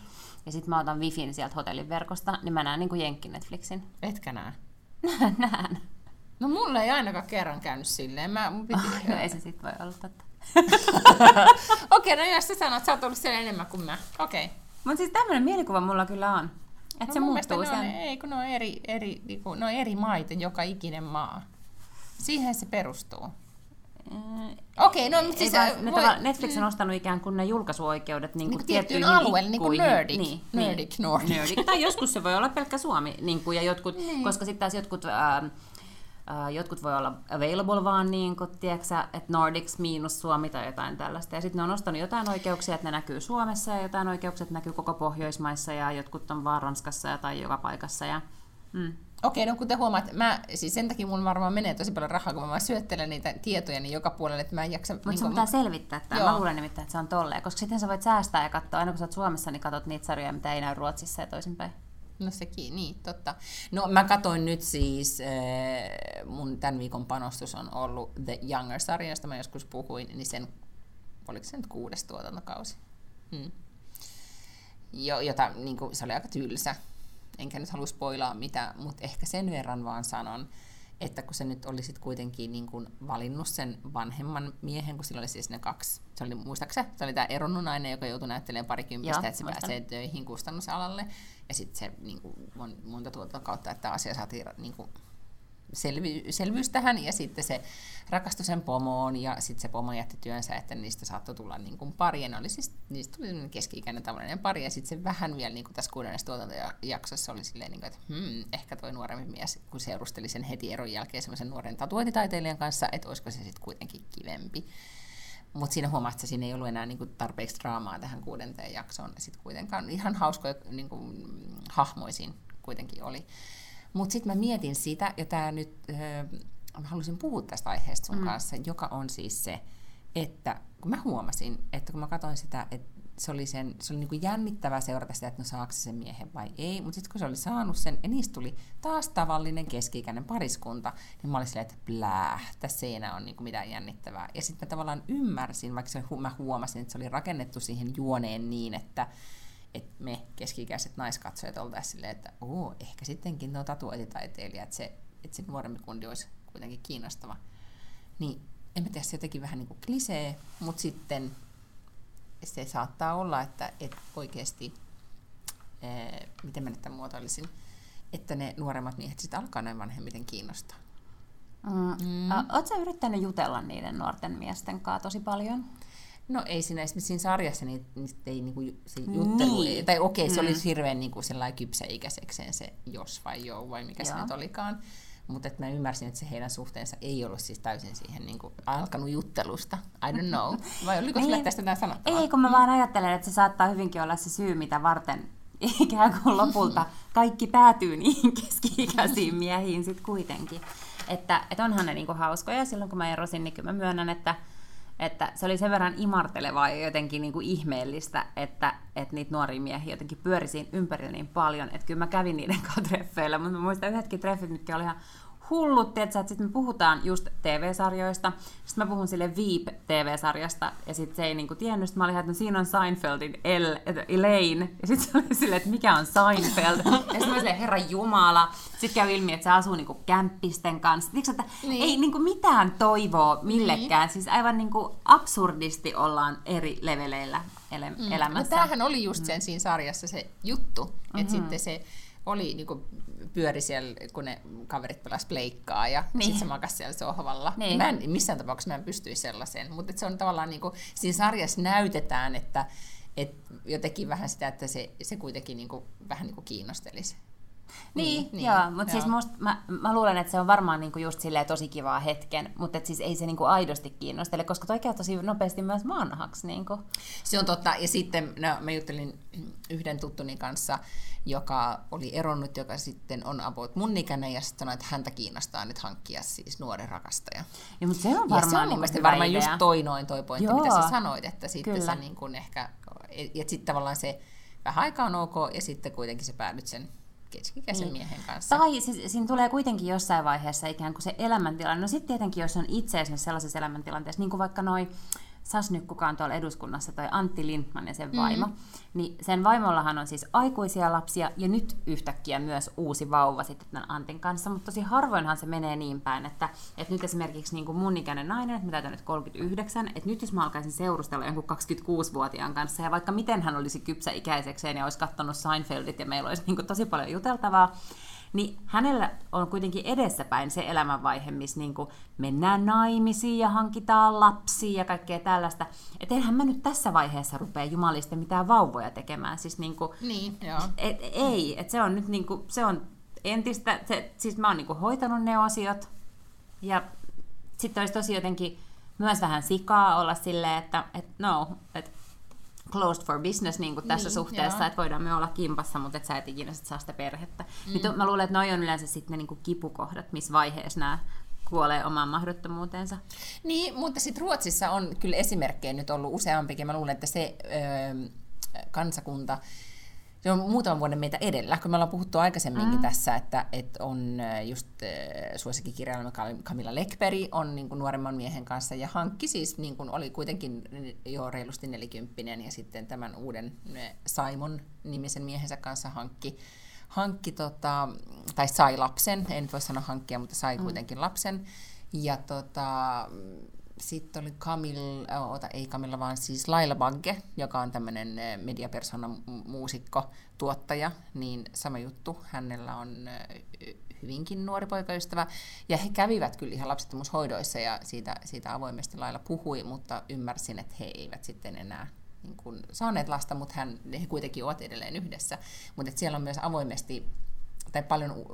ja sitten mä otan wifin sieltä hotellin verkosta, niin mä näen niin kuin Jenkki Netflixin. Etkä näe. Näen. No mulla ei ainakaan kerran käynyt silleen. Mä, mun piti... No ei se sit voi olla totta. Okei, no jos sä sanot, että sä oot ollut siellä enemmän kuin mä. Okei. Mutta siis tämmöinen mielikuva mulla kyllä on. Että No se muuttuu ne on, sen. ei, kun ne on eri, eri, niinku, ne on eri maita, joka ikinen maa. Siihen se perustuu. Äh, Okei, no mutta Ei siis... vaan, äh, ne voi- tava- Netflix on ostanut ikään kuin ne julkaisuoikeudet niin Niin kuin kuin tiettyyn alueelle, niin kuin. Nordic. Niin, Nordic, niin. Nordic. Nordic. Tai joskus se voi olla pelkkä Suomi, niin kuin, ja jotkut, Niin. koska sitten taas jotkut, ää, ää, jotkut voi olla available vaan niin kuin, tiedätkö, että Nordics miinus Suomi tai jotain tällaista. Ja sitten ne on ostanut jotain oikeuksia, että ne näkyy Suomessa ja jotain oikeuksia, että näkyy koko Pohjoismaissa ja jotkut on vaan Ranskassa ja tai joka paikassa. Ja, mm. Okei, no kuten huomaat, mä, siis sen takia mun varmaan menee tosi paljon rahaa, kun mä vaan syöttelen niitä tietoja niin joka puolelle, että mä en jaksa... Mutta niin sun pitää selvittää tämä. Mä luulen nimittäin, että se on tolleen. Koska sitten sä voit säästää ja katsoa, aina kun sä oot Suomessa, niin katsot niitä sarjoja, mitä ei näy Ruotsissa ja toisinpäin. No sekin, niin, totta. No mä katoin nyt siis, äh, mun tämän viikon panostus on ollut The Younger-sarja, josta mä joskus puhuin, niin sen, oliko se nyt kuudes tuotantokausi? Hmm. Jo, jota, niin kuin, se oli aika tylsä. Enkä nyt halua spoilaa mitä, mutta ehkä sen verran vaan sanon, että kun se nyt oli sit kuitenkin niin kuin valinnut sen vanhemman miehen, kun sillä oli siis ne kaksi, se oli, muistaaksä, se oli tämä eronnut nainen, joka joutui näyttelemään parikymppistä, että se muistan. pääsee töihin kustannusalalle, ja sitten se niin kuin, mon, monta tuota kautta, että asia saatiin niin kuin, selvy, selvyys tähän, ja sitten se rakastui sen pomoon, ja sitten se pomo jätti työnsä, että niistä saattoi tulla niin kuin pari, oli siis, niistä tuli keski-ikäinen tavallinen pari, ja sitten se vähän vielä niin kuin tässä kuudennessa tuotantojaksossa oli silleen, niin kuin, että hmm, ehkä toi nuorempi mies, kun seurusteli sen heti eron jälkeen semmoisen nuoren tatuointitaiteilijan kanssa, että olisiko se sitten kuitenkin kivempi. Mutta siinä huomaat, että siinä ei ollut enää niinku tarpeeksi draamaa tähän kuudenteen jaksoon. Sitten kuitenkaan ihan hauskoja niinku, hahmoisin kuitenkin oli. Mutta sitten mä mietin sitä, ja tämä nyt, äh, mä halusin puhua tästä aiheesta sun mm. kanssa, joka on siis se, että kun mä huomasin, että kun mä katsoin sitä, että se oli, sen, se oli niin kuin jännittävää seurata sitä, että no saako se sen miehen vai ei. Mutta sitten kun se oli saanut sen, ja niistä tuli taas tavallinen keski-ikäinen pariskunta, niin mä olin silleen, että pläh, tässä ei enää ole niin kuin mitään jännittävää. Ja sitten mä tavallaan ymmärsin, vaikka se, mä huomasin, että se oli rakennettu siihen juoneen niin, että että me keski-ikäiset naiskatsojat oltaisiin silleen, että oo, ehkä sittenkin tuo tatuointitaiteilija, että se, että se nuorempi kundi olisi kuitenkin kiinnostava. Niin en mä tiedä, se jotenkin vähän niin kuin klisee, mutta sitten se saattaa olla, että, että oikeasti, ää, miten mä nyt tämän muotoilisin, että ne nuoremmat miehet sitten alkaa näin vanhemmiten kiinnostaa. Mm. Mm. Oletko yrittänyt jutella niiden nuorten miesten kanssa tosi paljon? No ei siinä, esimerkiksi siinä sarjassa niin, niin ei niinku, se juttelu, niin. tai okei, okay, se mm. oli hirveän niinku kypsäikäisekseen se jos vai joo, vai mikä Joo. se nyt olikaan. Mutta mä ymmärsin, että se heidän suhteensa ei ollut siis täysin siihen niin kuin, alkanut juttelusta. I don't know. Vai oliko niin. sulle tästä jotain sanottavaa? Ei, kun mä vaan ajattelen, että se saattaa hyvinkin olla se syy, mitä varten ikään kuin lopulta kaikki päätyy niihin keski-ikäisiin miehiin sitten kuitenkin. Että, että onhan ne niinku hauskoja. Silloin kun mä erosin, niin kyllä mä myönnän, että, että se oli sen verran imartelevaa ja jotenkin niinku ihmeellistä, että, että niitä nuoria miehiä jotenkin pyörisi ympärillä niin paljon, että kyllä mä kävin niiden kanssa treffeillä, mutta mä muistan yhdetkin treffit, mitkä oli ihan hullut, että sitten me puhutaan just TV-sarjoista, sitten mä puhun sille Veep TV-sarjasta, ja sitten se ei niinku tiennyt, sitten mä olin, että no, siinä on Seinfeldin El, Elaine, ja sitten se oli silleen, että mikä on Seinfeld, ja sitten mä silleen, herra Jumala, sitten käy ilmi, että se asuu niinku kämppisten kanssa, Tiiäks, että niin. ei niinku mitään toivoa millekään, niin. siis aivan niinku absurdisti ollaan eri leveleillä ele- mm. elämässä. No tämähän oli just sen mm. siinä sarjassa se juttu, että mm-hmm. sitten se oli niinku pyöri siellä, kun ne kaverit pelas pleikkaa ja niin. sitten se makasi siellä sohvalla. Niin. Mä en, missään tapauksessa mä en pystyisi sellaiseen, mutta se on tavallaan niin kuin, siinä sarjassa näytetään, että et jotenkin vähän sitä, että se, se kuitenkin niin kuin, vähän niin kuin kiinnostelisi. Niin, niin, joo, mutta siis musta, mä, mä luulen, että se on varmaan niinku just silleen tosi kivaa hetken, mutta et siis ei se niinku aidosti kiinnostele, koska toi käy tosi nopeasti myös vanhaksi. Niinku. Se on totta, ja sitten no, mä juttelin yhden tuttuni kanssa, joka oli eronnut, joka sitten on about mun ikäinen, ja sitten sanoi, että häntä kiinnostaa nyt hankkia siis nuoren rakastaja. Ja, mutta se on varmaan, ja se on niin varmaan idea. just toi noin toi pointti, Joo, mitä sä sanoit, että sitten kyllä. se niin kuin ehkä, ja sitten tavallaan se vähän aikaa on ok, ja sitten kuitenkin se päädyt sen keskikäisen niin. miehen kanssa. Tai se, siinä tulee kuitenkin jossain vaiheessa ikään kuin se elämäntilanne. No sitten tietenkin, jos on itse esimerkiksi sellaisessa elämäntilanteessa, niin kuin vaikka noin Sasny, kuka on tuolla eduskunnassa, toi Antti Lindman ja sen mm. vaimo, mm. niin sen vaimollahan on siis aikuisia lapsia ja nyt yhtäkkiä myös uusi vauva sitten tämän Antin kanssa, mutta tosi harvoinhan se menee niin päin, että, että nyt esimerkiksi niin kuin mun ikäinen nainen, että mä täytän nyt 39, että nyt jos mä alkaisin seurustella jonkun 26-vuotiaan kanssa ja vaikka miten hän olisi kypsä ikäisekseen ja olisi katsonut Seinfeldit ja meillä olisi niin kuin tosi paljon juteltavaa, niin hänellä on kuitenkin edessäpäin se elämänvaihe, missä niin kuin mennään naimisiin ja hankitaan lapsia ja kaikkea tällaista. Että eihän mä nyt tässä vaiheessa rupea jumalista mitään vauvoja tekemään. Siis niin kuin, niin, joo. Et, ei, että se on nyt niin kuin, se on entistä, se, siis mä oon niin kuin hoitanut ne asiat ja sitten olisi tosi jotenkin myös vähän sikaa olla silleen, että et no, että closed for business niin kuin tässä niin, suhteessa, joo. että voidaan me olla kimpassa, mutta et sä et ikinä sit saa sitä perhettä. Mm. Nyt mä luulen, että noi on yleensä sitten ne niin kuin kipukohdat, missä vaiheessa nämä kuolee omaan mahdottomuuteensa. Niin, mutta sitten Ruotsissa on kyllä esimerkkejä nyt ollut useampikin. Mä luulen, että se öö, kansakunta, se on muutaman vuoden meitä edellä, kun me ollaan puhuttu aikaisemminkin mm. tässä, että, että on just suosikkikirjailija Camilla Lekperi on niin kuin nuoremman miehen kanssa ja hankki siis, niin kuin oli kuitenkin jo reilusti nelikymppinen ja sitten tämän uuden Simon nimisen miehensä kanssa hankki, hankki tota, tai sai lapsen, en voi sanoa hankkia, mutta sai mm. kuitenkin lapsen. Ja tota, sitten oli Camille, ota, ei Camilla, vaan siis Laila Bagge, joka on tämmöinen mediapersona, muusikko, tuottaja, niin sama juttu. Hänellä on hyvinkin nuori poikaystävä. Ja he kävivät kyllä ihan lapsettomuushoidoissa ja siitä, siitä avoimesti Laila puhui, mutta ymmärsin, että he eivät sitten enää niin kuin, saaneet lasta, mutta hän, he kuitenkin ovat edelleen yhdessä. Mutta siellä on myös avoimesti, tai paljon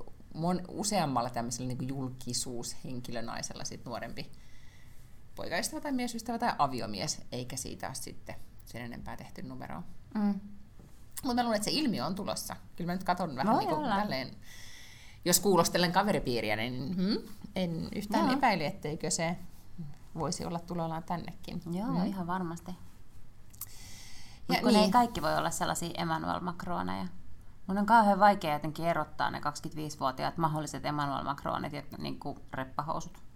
useammalla tämmöisellä niin julkisuushenkilönaisella sit nuorempi poikaystävä tai miesystävä tai aviomies, eikä siitä ole sitten sen enempää tehty numeroa. Mm. Mutta mä luulen, että se ilmiö on tulossa. Kyllä mä nyt katson vähän no, niin kuin tälleen jos kuulostelen kaveripiiriä, niin hmm, en yhtään Joo. epäile, etteikö se voisi olla tulollaan tännekin. Joo, Mm. ihan varmasti. Ja Mutta kun niin. ei kaikki voi olla sellaisia Emmanuel Macroneja. Mun on kauhean vaikea jotenkin erottaa ne 25-vuotiaat mahdolliset Emmanuel Macronit ja niin kuin reppahousut.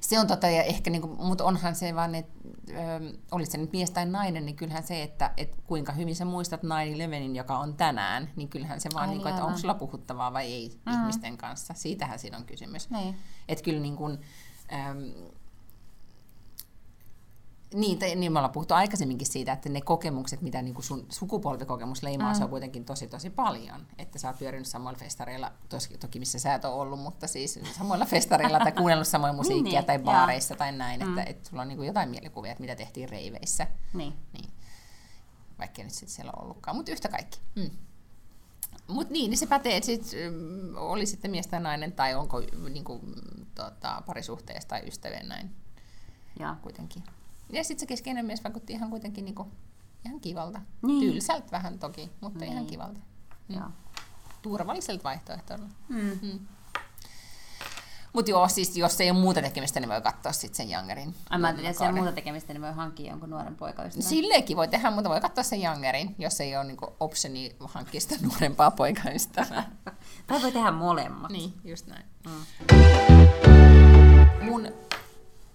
Se on tota, ja ehkä, niinku, mutta onhan se vaan, että olisi se nyt mies tai nainen, niin kyllähän se, että et kuinka hyvin sä muistat 9-11, joka on tänään, niin kyllähän se vaan, Ai niinku, että aivan. onko sulla puhuttavaa vai ei mm. ihmisten kanssa. Siitähän siinä on kysymys. Niin. Että kyllä niin kuin, äm, niin, tai, niin me ollaan puhuttu aikaisemminkin siitä, että ne kokemukset, mitä niin kuin sun sukupolvikokemus leimaa, mm. se on kuitenkin tosi tosi paljon. Että sä oot pyörinyt samoilla festareilla, tosi, toki missä sä et ole ollut, mutta siis samoilla festareilla tai kuunnellut samoja musiikkia Niin, tai baareissa tai näin, että, että sulla on niin kuin jotain mielikuvia, että mitä tehtiin reiveissä. Niin. Niin. Vaikka nyt sitten siellä ollutkaan, mutta yhtä kaikki. Mm. Mutta niin, niin se pätee, että sit, mm, oli sitten mies tai nainen tai onko niin kuin, tota, parisuhteessa tai ystävien näin Joo. kuitenkin. Ja sitten se keskeinen mies vaikutti ihan kuitenkin niin kuin, ihan kivalta. Niin. Tylsältä vähän toki, mutta niin. ihan kivalta. Mm. Joo. Turvalliselta vaihtoehtolta. Mm. Mm. Mutta joo, siis jos ei ole muuta tekemistä, niin voi katsoa sitten sen Jangerin. Ai mä ajattelin, että on Kauden. muuta tekemistä, niin voi hankkia jonkun nuoren poikaystävän. Silleenkin voi tehdä, mutta voi katsoa sen Jangerin, jos ei ole niinku optioni hankkia sitä nuorempaa poikaystävää. Tai voi tehdä molemmat. niin, just näin. Mm. Mun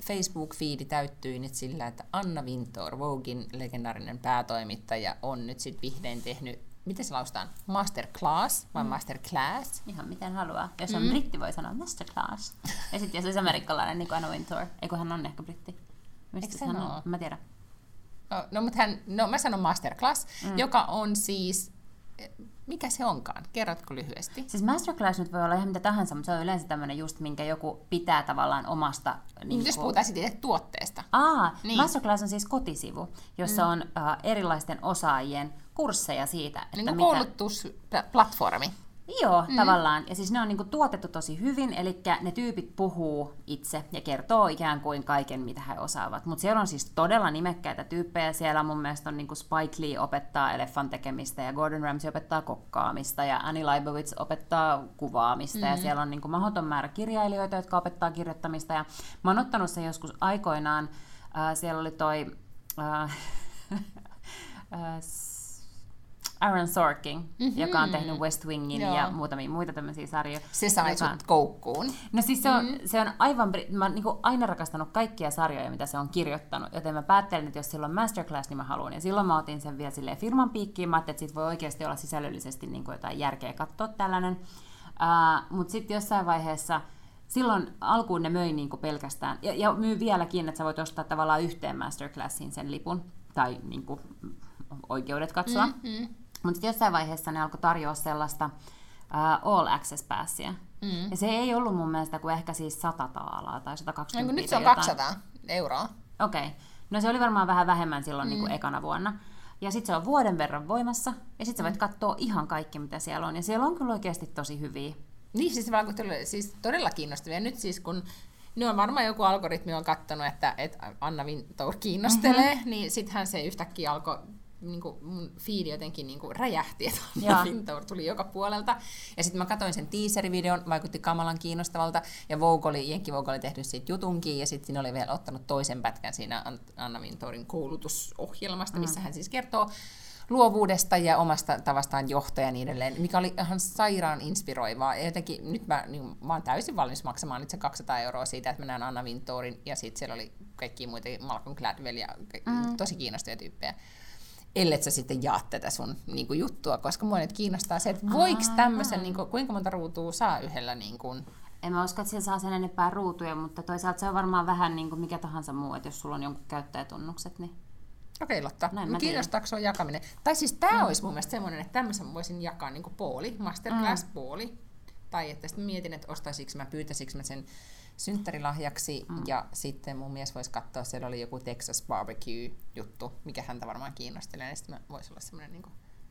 Facebook-fiidi täyttyi nyt sillä, että Anna Vintor, Voguein legendaarinen päätoimittaja, on nyt sitten vihdein tehnyt, miten se laustaan, masterclass vai mm. masterclass? Ihan miten haluaa. Jos on mm. britti, voi sanoa masterclass. Ja sitten jos olisi amerikkalainen, niin kuin Anna Wintour. Eikö hän on ehkä britti? Mistä Eikö se hän on? Mä tiedän. No, no mutta hän, no mä sanon masterclass, mm. joka on siis, mikä se onkaan? Kerrotko lyhyesti? Siis masterclass nyt voi olla ihan mitä tahansa, mutta se on yleensä tämmöinen just, minkä joku pitää tavallaan omasta... Niin, jos puhutaan sitten itse tuotteesta. Aa, Niin. Masterclass on siis kotisivu, jossa mm. on uh, erilaisten osaajien kursseja siitä, että Niin mitä... koulutusplatformi. Joo, mm. tavallaan. Ja siis ne on niinku tuotettu tosi hyvin, eli ne tyypit puhuu itse ja kertoo ikään kuin kaiken, mitä he osaavat. Mutta siellä on siis todella nimekkäitä tyyppejä. Siellä mun mielestä on niinku Spike Lee opettaa elefan tekemistä ja Gordon Ramsay opettaa kokkaamista ja Annie Leibovitz opettaa kuvaamista. Mm. Ja siellä on niinku mahdoton määrä kirjailijoita, jotka opettaa kirjoittamista. Ja mä oon ottanut sen joskus aikoinaan. Äh, siellä oli toi... Äh, äh, Aaron Sorkin, mm-hmm. joka on tehnyt West Wingin Joo. ja muutamia muita tämmöisiä sarjoja. Se sai joka... sut koukkuun. No siis se on, mm. se on aivan... Mä oon niin aina rakastanut kaikkia sarjoja, mitä se on kirjoittanut, joten mä päättelin, että jos sillä on masterclass, niin mä haluan. Ja silloin mä otin sen vielä silleen firman piikkiin. Mä ajattelin, että siitä voi oikeasti olla sisällöllisesti niin kuin jotain järkeä katsoa tällainen. Uh, Mutta sitten jossain vaiheessa silloin alkuun ne möi niin kuin pelkästään, ja, ja myy vieläkin, että sä voit ostaa tavallaan yhteen masterclassiin sen lipun, tai niin kuin, oikeudet katsoa. Mm, mm. Mutta sitten jossain vaiheessa ne alkoi tarjoa sellaista uh, all access passia. Mm. Ja se ei ollut mun mielestä kuin ehkä siis 100 taalaa tai No, 120 kun nyt se on tai 200 euroa. Okei. Okay. No se oli varmaan vähän vähemmän silloin mm. niin kuin ekana vuonna. Ja sitten se on vuoden verran voimassa, ja sitten sä voit katsoa ihan kaikki, mitä siellä on. Ja siellä on kyllä oikeasti tosi hyviä. Niin, siis, siis todella kiinnostavia. Nyt siis kun ne on varmaan joku algoritmi on katsonut, että, että Anna Vintour kiinnostelee, mm-hmm. niin sittenhän se yhtäkkiä alkoi niin kuin mun feedi jotenkin niin kuin räjähti, että. Vintour tuli joka puolelta. Ja sitten mä katsoin sen teaser-videon, vaikutti kamalan kiinnostavalta, ja Vogue oli, Jenkki Vogue oli tehnyt siitä jutunkin, ja sitten siinä oli vielä ottanut toisen pätkän siinä An- Anna Vintourin koulutusohjelmasta, missä hän siis kertoo luovuudesta ja omasta tavastaan johtaa ja niin edelleen, mikä oli ihan sairaan inspiroivaa. Ja jotenkin nyt mä, niin, mä oon täysin valmis maksamaan nyt se 200 euroa siitä, että mä näen Anna Vintourin ja sitten siellä oli kaikki muita, Malcolm Gladwell ja mm. tosi kiinnostavia tyyppejä. Ellet sä sitten jaat tätä sun niin kuin, juttua, koska mua nyt kiinnostaa se, että voiko tämmöisen, niin kuin, kuinka monta ruutua saa yhdellä niin kuin, En mä usko, että siellä saa sen enempää ruutuja, mutta toisaalta se on varmaan vähän niin kuin mikä tahansa muu, että jos sulla on jonkun käyttäjätunnukset, niin Okei Lotta, Näin mä kiinnostaako sua jakaminen? Tai siis tämä mm. olisi mun mielestä semmoinen, että tämmöisen voisin jakaa niin pooli, masterclass-pooli. Mm. Tai että sitten mietin, että ostaisinko mä, pyytäisikö mä sen synttärilahjaksi. Mm. Ja sitten mun mies voisi katsoa, siellä oli joku Texas barbecue-juttu, mikä häntä varmaan kiinnostelee. Ja sitten mä voisi olla semmoinen niin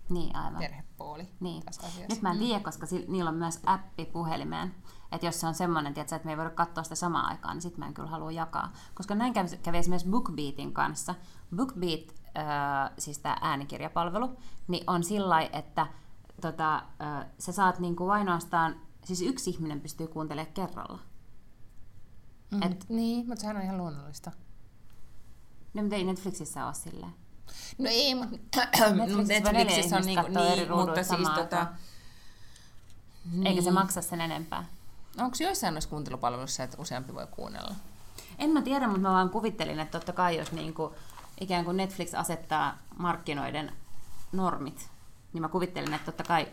niin aivan. perhepooli Niin. tässä asiassa. Nyt mä en tiedä, koska si- niillä on myös appi puhelimeen. Että jos se on semmoinen, tiedätkö, että me ei voida katsoa sitä samaan aikaan, niin sitten mä en kyllä halua jakaa. Koska näin kävi, kävi esimerkiksi BookBeatin kanssa. BookBeat, äh, siis tämä äänikirjapalvelu, niin on sillä että tota, äh, sä saat niinku ainoastaan siis yksi ihminen pystyy kuuntelemaan kerralla. Mm, Et, niin, mutta sehän on ihan luonnollista. No, mutta ei Netflixissä ole silleen. No ei, mutta Netflixissä, Netflixissä on niinku, niin, mutta siis tota... Niin. Eikä se maksa sen enempää. Onko joissain noissa kuuntelupalveluissa, että useampi voi kuunnella? En mä tiedä, mutta mä vaan kuvittelin, että totta kai jos niinku, ikään kuin Netflix asettaa markkinoiden normit, niin mä kuvittelin, että totta kai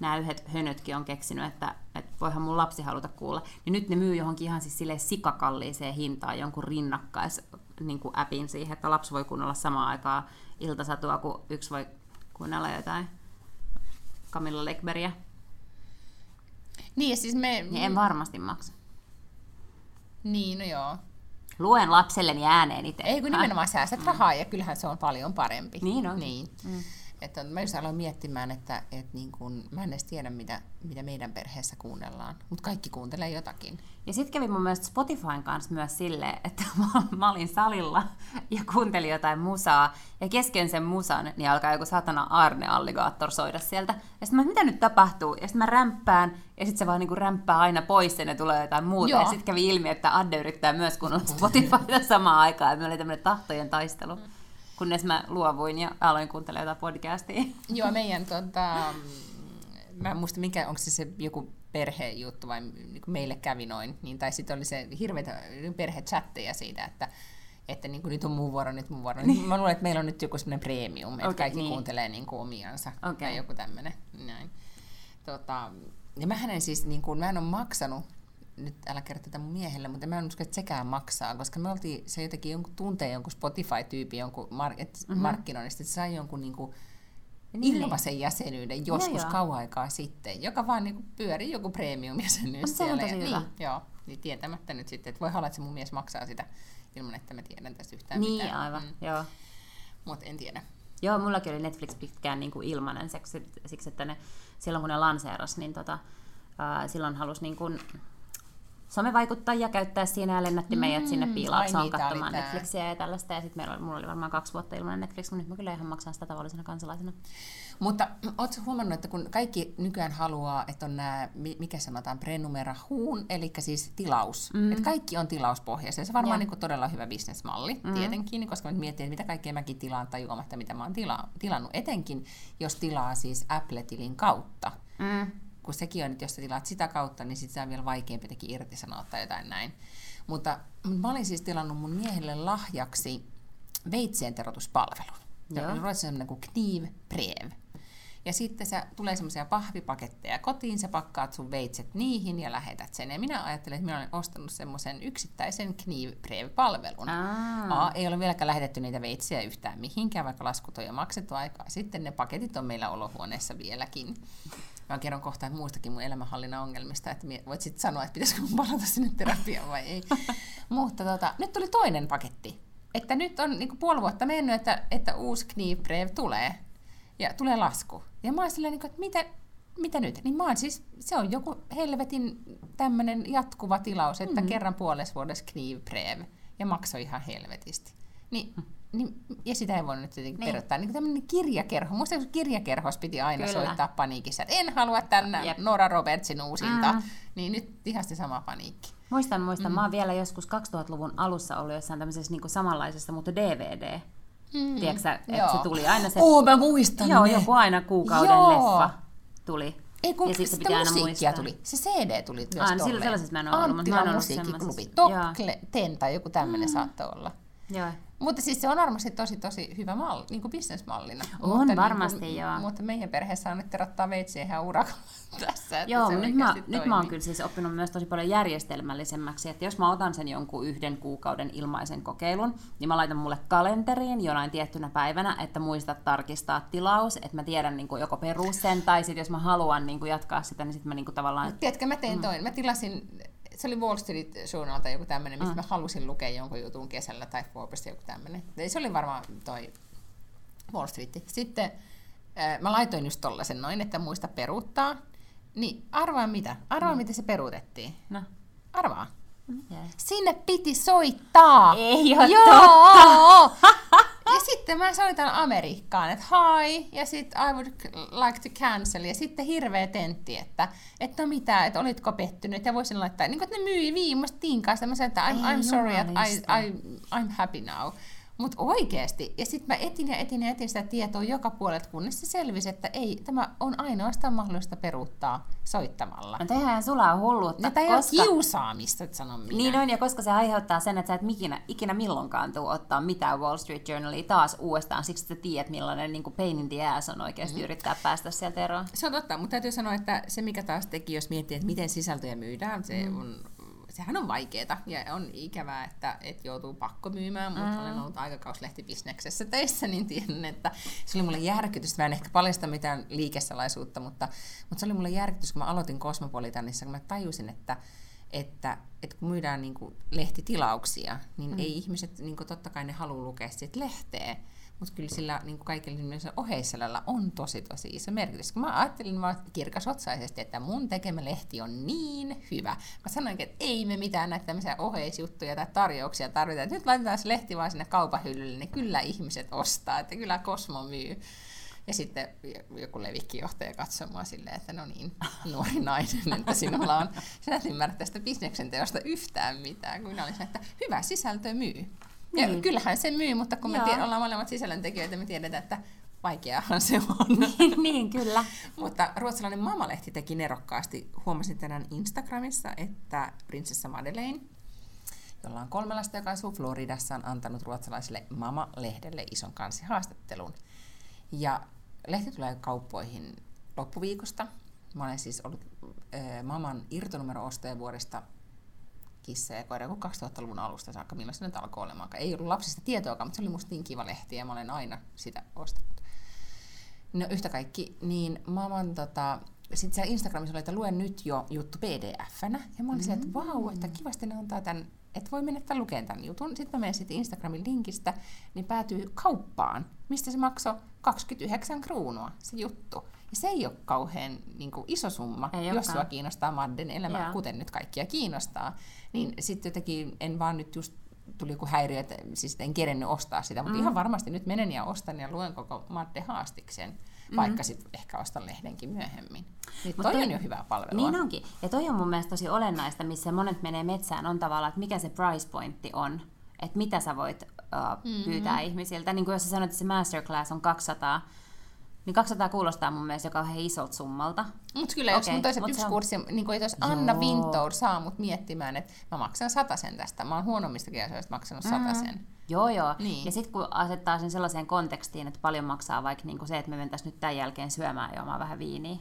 nämä yhdet hönötkin on keksinyt, että, että voihan mun lapsi haluta kuulla. Niin nyt ne myy johonkin ihan siis sille sikakalliiseen hintaan jonkun rinnakkais niin kuin appin siihen, että lapsi voi kuunnella samaan aikaan iltasatua, kun yksi voi kuunnella jotain Camilla Legberia. Niin, siis me... Niin en varmasti maksa. Niin, no joo. Luen lapselleni ääneen itse. Ei, kun nimenomaan säästät mm. rahaa ja kyllähän se on paljon parempi. Niin on. Niin. Mm. Että mä just aloin miettimään, että, että niin kun, mä en edes tiedä, mitä, mitä meidän perheessä kuunnellaan, mutta kaikki kuuntelee jotakin. Ja sitten kävi mun mielestä Spotifyn kanssa myös silleen, että mä, mä olin salilla ja kuuntelin jotain musaa, ja kesken sen musan niin alkaa joku satana Arne Alligator soida sieltä. Ja sitten mä, mitä nyt tapahtuu? Ja sitten mä rämpään, ja sitten se vaan niinku rämppää aina pois, ja ne tulee jotain muuta. Joo. Ja sitten kävi ilmi, että Adde yrittää myös kuunnella Spotifyta samaan aikaan, että me oli tämmöinen tahtojen taistelu. Mm kunnes mä luovuin ja aloin kuuntelemaan jotain podcastia. Joo, meidän tota, mä en muista mikä, onko se, se joku perhejuttu vai niin meille kävi noin, niin, tai sitten oli se hirveitä perhechatteja siitä, että että niin kuin, nyt on mun vuoro, nyt mun vuoro. Niin. Mä luulen, että meillä on nyt joku semmoinen premium, että okay, kaikki niin. kuuntelee niin kuin omiansa okay. tai joku tämmöinen. Näin. Tota, ja mä en siis, niin kuin, mä en ole maksanut nyt älä kerro tätä mun miehelle, mutta mä en usko, että sekään maksaa, koska me oltiin, se jotenkin jonkun tuntee jonkun Spotify-tyyppi jonkun mar- et mm-hmm. markkinoinnista, että sai jonkun niinku niin, ilmaisen jäsenyyden joskus joo, kauan aikaa sitten, joka vaan niinku pyöri joku premium-jäsenyys siellä. Se on tosi hyvä. Niin, joo, niin tietämättä nyt sitten, että voi olla, että se mun mies maksaa sitä ilman, että mä tiedän tästä yhtään niin, mitään. aivan, mm. joo. Mutta en tiedä. Joo, mullakin oli Netflix pitkään niin kuin ilmanen siksi, siksi, että ne, silloin kun ne lanseeras, niin tota, uh, silloin halusi niin kuin, somevaikuttajia käyttää siinä ja lennätti mm, meidät sinne piilaaksoon niin, katsomaan Netflixiä ja tällaista. Ja sitten meillä mulla oli varmaan kaksi vuotta ilman Netflix, mutta nyt mä kyllä ihan maksan sitä tavallisena kansalaisena. Mutta ootko huomannut, että kun kaikki nykyään haluaa, että on nämä, mikä sanotaan, huun, eli siis tilaus. Mm. Että kaikki on tilauspohjaisia. Se on varmaan niin kuin todella hyvä bisnesmalli mm. tietenkin, koska mä mietin, että mitä kaikkea mäkin tilaan tajuamatta, mitä mä oon tila- tilannut. Etenkin, jos tilaa siis Apple-tilin kautta. Mm kun sekin on, että jos sä tilaat sitä kautta, niin sit se on vielä vaikeampi teki irtisanoa tai jotain näin. Mutta mä olin siis tilannut mun miehelle lahjaksi veitsien terotuspalvelun. Ruotsissa semmoinen kuin Kniv Prev. Ja sitten se tulee semmoisia pahvipaketteja kotiin, sä pakkaat sun veitset niihin ja lähetät sen. Ja minä ajattelen, että minä olen ostanut semmoisen yksittäisen Kniv Prev-palvelun. Aa. ei ole vieläkään lähetetty niitä veitsiä yhtään mihinkään, vaikka laskut on jo maksettu aikaa. Sitten ne paketit on meillä olohuoneessa vieläkin. Mä kerron kohta että muistakin mun elämänhallinnan ongelmista, että voit sitten sanoa, että pitäisikö mun palata sinne terapiaan vai ei. Mutta tota, nyt tuli toinen paketti. Että nyt on niin puoli vuotta mennyt, että, että uusi Kniprev tulee. Ja tulee lasku. Ja mä oon silleen, niin että mitä, mitä nyt? Niin mä oon siis, se on joku helvetin tämmöinen jatkuva tilaus, että mm-hmm. kerran puolessa vuodessa. Ja maksoi ihan helvetisti. Niin niin, ja sitä ei voinut nyt tietenkin niin. peruttaa. Niin tämmöinen kirjakerho. Muista kun kirjakerhos piti aina Kyllä. soittaa paniikissa, että en halua tänne yep. Nora Robertsin uusinta. Mm. Niin nyt ihan se sama paniikki. Muistan, muistan. Mm. Mä oon vielä joskus 2000-luvun alussa ollut jossain tämmöisessä niin samanlaisessa, mutta DVD. Mm. Tiedätkö että se tuli aina se... Oo, mä muistan Joo, ne. joku aina kuukauden Joo. leffa tuli. Ei kun ja sitten piti aina muistaa. tuli. Se CD tuli myös Aa, sillä sellaisessa mä en ole ollut, mutta mä oon musiikkiklubi. Top Ten tai joku tämmöinen mm. saattoi olla. Joo. Mutta siis se on varmasti tosi tosi hyvä malli, niin kuin bisnesmallina. On mutta varmasti, niin kuin, joo. Mutta meidän perheessä on nyt rattaa veitsiä ihan urakalla tässä. Että joo, se nyt mä, nyt mä oon kyllä siis oppinut myös tosi paljon järjestelmällisemmäksi, että jos mä otan sen jonkun yhden kuukauden ilmaisen kokeilun, niin mä laitan mulle kalenteriin jonain tiettynä päivänä, että muistat tarkistaa tilaus, että mä tiedän niin kuin joko perus sen, tai sitten jos mä haluan niin kuin jatkaa sitä, niin sitten mä niin kuin tavallaan... Tiedätkö, mä tein mm. toin. Mä tilasin se oli Wall Street Journal tai joku tämmöinen, mistä mm. mä halusin lukea jonkun jutun kesällä tai Forbes joku tämmöinen. Se oli varmaan toi Wall Street. Sitten äh, mä laitoin just tollasen noin, että muista peruuttaa. Niin arvaa mitä? Arvaa mm. miten se peruutettiin. No. Arvaa. Mm. Sinne piti soittaa. Ei ole Joo! totta. ja sitten mä soitan Amerikkaan, että hi, ja sitten I would like to cancel, ja sitten hirveä tentti, että, että no mitä, että olitko pettynyt, ja voisin laittaa, niin kuin, että ne myi viimeistä mä sanoin, että I'm, I'm sorry, että I, I, I'm happy now. Mutta oikeasti. Ja sitten mä etin ja etin ja etin sitä tietoa joka puolelta, kunnes se selvisi, että ei, tämä on ainoastaan mahdollista peruuttaa soittamalla. No tehdään sulla on hulluutta. No, tämä koska... ei ole kiusaamista, että sanon minä. Niin on, ja koska se aiheuttaa sen, että sä et ikinä, ikinä milloinkaan tuu ottaa mitään Wall Street Journalia taas uudestaan, siksi että sä tiedät, millainen niin pain in the ass on oikeasti mm. yrittää päästä sieltä eroon. Se on totta, mutta täytyy sanoa, että se mikä taas teki, jos miettii, että miten sisältöjä myydään, se mm. on sehän on vaikeaa ja on ikävää, että, että joutuu pakko myymään, mutta mm. olen ollut aikakauslehtipisneksessä töissä, niin tiedän, että se oli mulle järkytys. Mä en ehkä paljasta mitään liikesalaisuutta, mutta, mutta se oli mulle järkytys, kun mä aloitin Cosmopolitanissa, kun mä tajusin, että, että, että kun myydään niin kuin lehtitilauksia, niin mm. ei ihmiset, niin kuin totta kai ne haluaa lukea siitä lehteä, mutta kyllä sillä niin kaikilla oheisella on tosi tosi iso merkitys. Kun mä ajattelin vaan kirkasotsaisesti, että mun tekemä lehti on niin hyvä. Mä sanoin, että ei me mitään näitä tämmöisiä oheisjuttuja tai tarjouksia tarvita. Nyt laitetaan se lehti vaan sinne kaupahyllylle, niin kyllä ihmiset ostaa, että kyllä Kosmo myy. Ja sitten joku levikkijohtaja katsoi mua silleen, että no niin, nuori nainen, että sinulla on, sinä et ymmärrä tästä bisneksen teosta yhtään mitään. Kun olisin, että hyvä sisältö myy. Ja niin. kyllähän se myy, mutta kun me tiedä, ollaan molemmat sisällöntekijöitä, me tiedetään, että vaikeahan se on. Niin, niin kyllä. mutta ruotsalainen Mamalehti teki nerokkaasti. Huomasin tänään Instagramissa, että prinsessa Madeleine, jolla on kolme lasta, joka asuu Floridassa, on antanut ruotsalaiselle Mama-lehdelle ison kansihaastattelun. Ja lehti tulee kauppoihin loppuviikosta. Mä olen siis ollut äh, Maman irtonumero-ostaja vuodesta kissa ja koira kuin 2000-luvun alusta saakka, milloin se nyt alkoi olemaan. Ei ollut lapsista tietoakaan, mutta se oli musta niin kiva lehti ja mä olen aina sitä ostanut. No yhtä kaikki, niin maailman tota, sitten siellä Instagramissa oli, että luen nyt jo juttu pdf-nä. Ja mä olin mm. että vau, että kivasti ne antaa tämän, että voi mennä tämän lukemaan tämän jutun. Sitten mä menen sitten Instagramin linkistä, niin päätyy kauppaan, mistä se maksoi 29 kruunua se juttu. Ja se ei ole kauhean niin kuin, iso summa, ei jos sua kiinnostaa Madden elämä, Joo. kuten nyt kaikkia kiinnostaa. Niin sitten jotenkin en vaan nyt just tuli joku häiriö, että siis en kerennyt ostaa sitä, mutta mm. ihan varmasti nyt menen ja ostan ja luen koko Madde haastiksen, mm. vaikka sitten ehkä ostan lehdenkin myöhemmin. Niin toi, toi on jo hyvää palvelua. Niin onkin. Ja toi on mun mielestä tosi olennaista, missä monet menee metsään, on tavallaan, että mikä se price pointti on. Että mitä sä voit uh, pyytää mm-hmm. ihmisiltä. Niin kuin jos sä sanoit, että se masterclass on 200, niin 200 kuulostaa mun mielestä jo kauhean isolta summalta. Mutta kyllä, okay, jos mun toiset yksi on... kurssi, niin kuin jos Anna Joo. Vintour saa mut miettimään, että mä maksan sen tästä. Mä oon huonommistakin asioista maksanut mm. sen. Joo, joo. Niin. Ja sitten kun asettaa sen sellaiseen kontekstiin, että paljon maksaa vaikka niinku se, että me mentäisiin nyt tämän jälkeen syömään ja omaa vähän viiniä, niin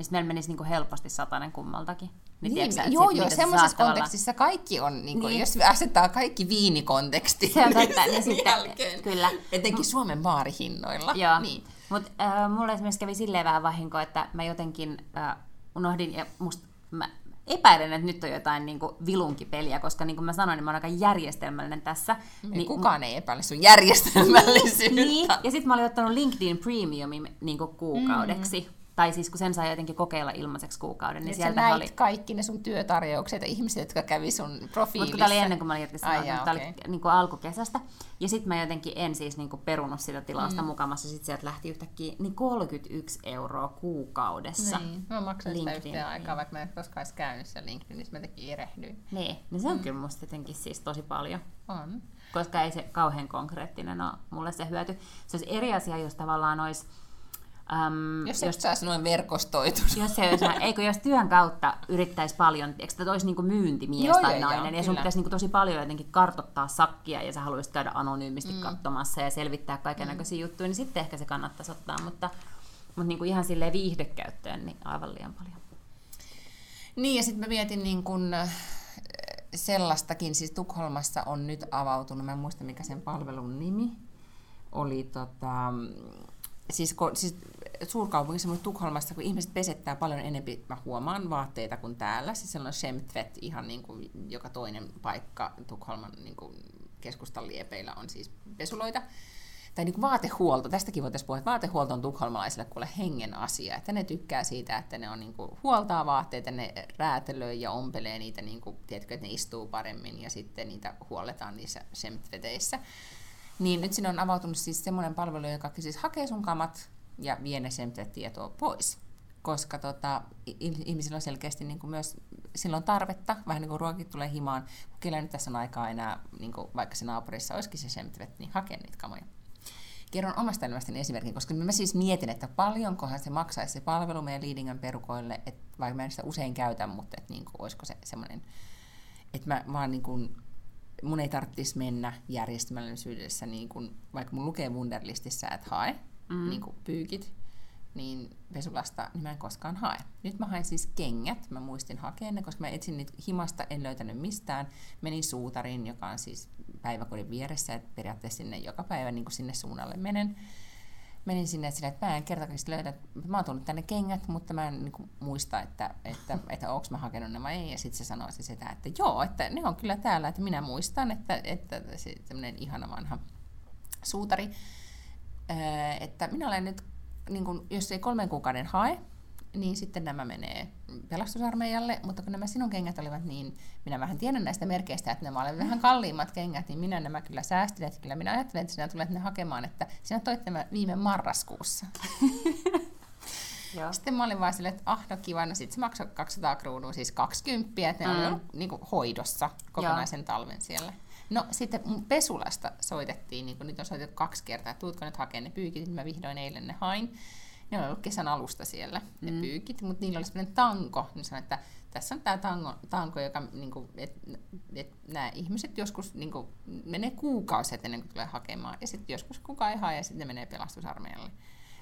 sitten meillä menisi niinku helposti satanen kummaltakin. Niin, niin, tiedätkö, joo, joo, semmoisessa kontekstissa tavalla... kaikki on, niin kuin, niin. jos asettaa kaikki viinikontekstiin, se on totta, niin sitten, jälkeen. kyllä. Etenkin Suomen baarihinnoilla. Joo, niin. Mutta äh, mulle esimerkiksi kävi silleen vähän vahinko, että mä jotenkin äh, unohdin, ja musta mä epäilen, että nyt on jotain niin kuin vilunkipeliä, koska niin kuin mä sanoin, niin mä oon aika järjestelmällinen tässä. Ei, niin, kukaan ei epäile sun järjestelmällisyyttä. niin, ja sitten mä olin ottanut LinkedIn Premiumin niin kuin kuukaudeksi. Mm tai siis kun sen sai jotenkin kokeilla ilmaiseksi kuukauden, niin, niin sieltä oli... kaikki ne sun työtarjoukset ja ihmiset, jotka kävi sun profiilissa. Mutta tämä oli ennen kuin mä olin irtisanonut, mutta okay. oli niin kuin alkukesästä. Ja sitten mä jotenkin en siis niin kuin perunut sitä tilausta mm. mukamassa, sitten sieltä lähti yhtäkkiä niin 31 euroa kuukaudessa. Niin, mä maksan sitä yhteen aikaa, vaikka mä en koskaan edes käynyt siellä LinkedInissä, mä tekin erehdyin. Niin, niin se on mm. kyllä musta jotenkin siis tosi paljon. On. Koska ei se kauhean konkreettinen ole mulle se hyöty. Se olisi eri asia, jos tavallaan olisi Um, jos, jos saisi noin verkostoitu. Jos, se olisi, eikö jos työn kautta yrittäisi paljon, eikö että olisi niin myyntimies joo, tai joo, nainen, joo, ja sun pitäisi niin tosi paljon jotenkin kartottaa sakkia, ja sä haluaisit käydä anonyymisti mm. katsomassa ja selvittää kaiken näköisiä mm. juttuja, niin sitten ehkä se kannattaisi ottaa, mutta, mutta niin kuin ihan silleen viihdekäyttöön, niin aivan liian paljon. Niin, ja sitten mä mietin niin kun, äh, sellaistakin, siis Tukholmassa on nyt avautunut, mä en muista mikä sen palvelun nimi oli, tota, siis, siis suurkaupungissa, mutta Tukholmassa, kun ihmiset pesettää paljon enemmän, mä huomaan vaatteita kuin täällä. Siis sellainen Shemtvet, ihan niin kuin joka toinen paikka Tukholman niin kuin keskustan liepeillä on siis pesuloita. Tai niin kuin vaatehuolto, tästäkin voitaisiin puhua, että vaatehuolto on tukholmalaisille kuule hengen asia, että ne tykkää siitä, että ne on niin kuin, huoltaa vaatteita, ne räätälöi ja ompelee niitä, niin kuin, tiedätkö, että ne istuu paremmin ja sitten niitä huolletaan niissä semtveteissä. Niin nyt sinne on avautunut siis semmoinen palvelu, joka siis hakee sun kamat ja vie ne sen tietoa pois. Koska tota, ihmisillä on selkeästi niin kuin myös silloin tarvetta, vähän niin kuin ruokin tulee himaan, kun kellä nyt tässä on aikaa enää, niin kuin vaikka se naapurissa olisikin se semtvet, niin hakee niitä kamoja. Kerron omasta elämästäni esimerkin, koska mä siis mietin, että paljonkohan se maksaisi se palvelu meidän Leadingan perukoille, että vaikka mä en sitä usein käytä, mutta että niin kuin, olisiko se semmoinen, että mä vaan niin kuin, mun ei tarvitsisi mennä järjestelmällisyydessä, niin kuin, vaikka mun lukee Wunderlistissä, että hae mm. niin kuin pyykit, niin pesulasta niin mä en koskaan hae. Nyt mä hain siis kengät, mä muistin hakea ne, koska mä etsin niitä himasta, en löytänyt mistään. Menin suutariin, joka on siis päiväkodin vieressä, että periaatteessa sinne joka päivä niin kuin sinne suunnalle menen. Menin sinne sillä, että mä en kertakaan löydä, mä oon tullut tänne kengät, mutta mä en niin kuin, muista, että, että, että, että onko mä hakenut ne vai ei. Ja sitten se sanoi se sitä, että joo, että ne on kyllä täällä, että minä muistan, että, että se ihana vanha suutari, että minä olen nyt niin kun, jos ei kolmen kuukauden hae, niin sitten nämä menee pelastusarmeijalle, mutta kun nämä sinun kengät olivat niin, minä vähän tiedän näistä merkeistä, että nämä olivat vähän kalliimmat kengät, niin minä nämä kyllä säästin, että kyllä minä ajattelen, että sinä tulet ne hakemaan, että sinä toit nämä viime marraskuussa. Joo. Sitten mä olin vaan silleen, että ah, no kiva, no sit se maksoi 200 kruunua, siis 20, että ne mm. oli niin kuin, hoidossa kokonaisen Joo. talven siellä. No sitten mun pesulasta soitettiin, niin kuin nyt on soitettu kaksi kertaa, että tuutko nyt hakemaan ne pyykit, niin mä vihdoin eilen ne hain. Ne on ollut kesän alusta siellä, ne mm. pyykit, mutta niillä oli sellainen tanko. Niin sanoin, että tässä on tämä tango, tanko, joka, niin kuin, et, et, nämä ihmiset joskus niin kuin, menee kuukausi ennen kuin tulee hakemaan, ja sitten joskus kukaan ei hae, ja sitten ne menee pelastusarmeijalle.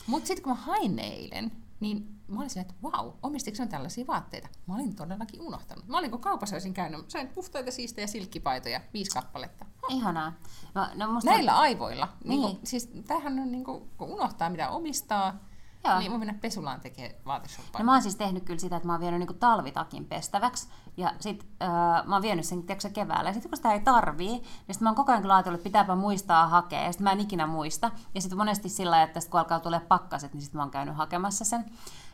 Mutta sitten kun mä hain eilen, niin mä olin että vau, omistiko ne tällaisia vaatteita? Mä olin todellakin unohtanut. Mä olin kun kaupassa olisin käynyt, sain puhtaita siistejä silkkipaitoja, viisi kappaletta. Oh. Ihanaa. No, no musta... Näillä aivoilla. Niin. Niin kuin, siis tämähän on niin kuin, kun unohtaa mitä omistaa, Joo. Niin voi mennä pesulaan tekemään vaateshoppaa. No mä oon siis tehnyt kyllä sitä, että mä oon vienyt niinku talvitakin pestäväksi. Ja sit äh, mä oon vienyt sen tiedätkö, keväällä. Ja sitten kun sitä ei tarvii, niin sit mä oon koko ajan kyllä ajatellut, että pitääpä muistaa hakea. Ja sit mä en ikinä muista. Ja sitten monesti sillä että kun alkaa tulla pakkaset, niin sit mä oon käynyt hakemassa sen.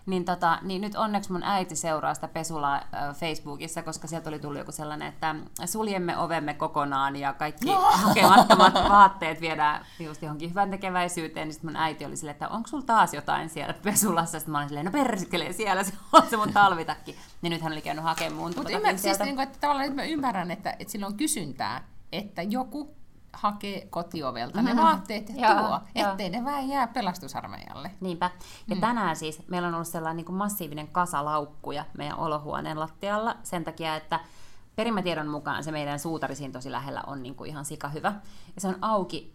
Niin, tota, niin nyt onneksi mun äiti seuraa sitä pesulaa äh, Facebookissa, koska sieltä oli tullut joku sellainen, että suljemme ovemme kokonaan ja kaikki no. hakemattomat vaatteet viedään just johonkin hyvän tekeväisyyteen. Niin sitten mun äiti oli silleen, että onko sulla taas jotain siellä pesulassa? Sitten mä olin silleen, no persikele, siellä se on se mun talvitakki. Niin nyt hän oli käynyt hakemaan mun Mutta ymmär, siis, niin kuin, että tavallaan nyt mä ymmärrän, että, että sillä on kysyntää, että joku hakee kotiovelta mm-hmm. ne vaatteet ja joo, tuo, ettei ne vähän jää pelastusarmeijalle. Niinpä. Ja mm. tänään siis meillä on ollut sellainen niin kuin massiivinen kasa laukkuja meidän olohuoneen lattialla sen takia, että perimätiedon mukaan se meidän suutari siinä tosi lähellä on niin kuin ihan sika hyvä. Ja se on auki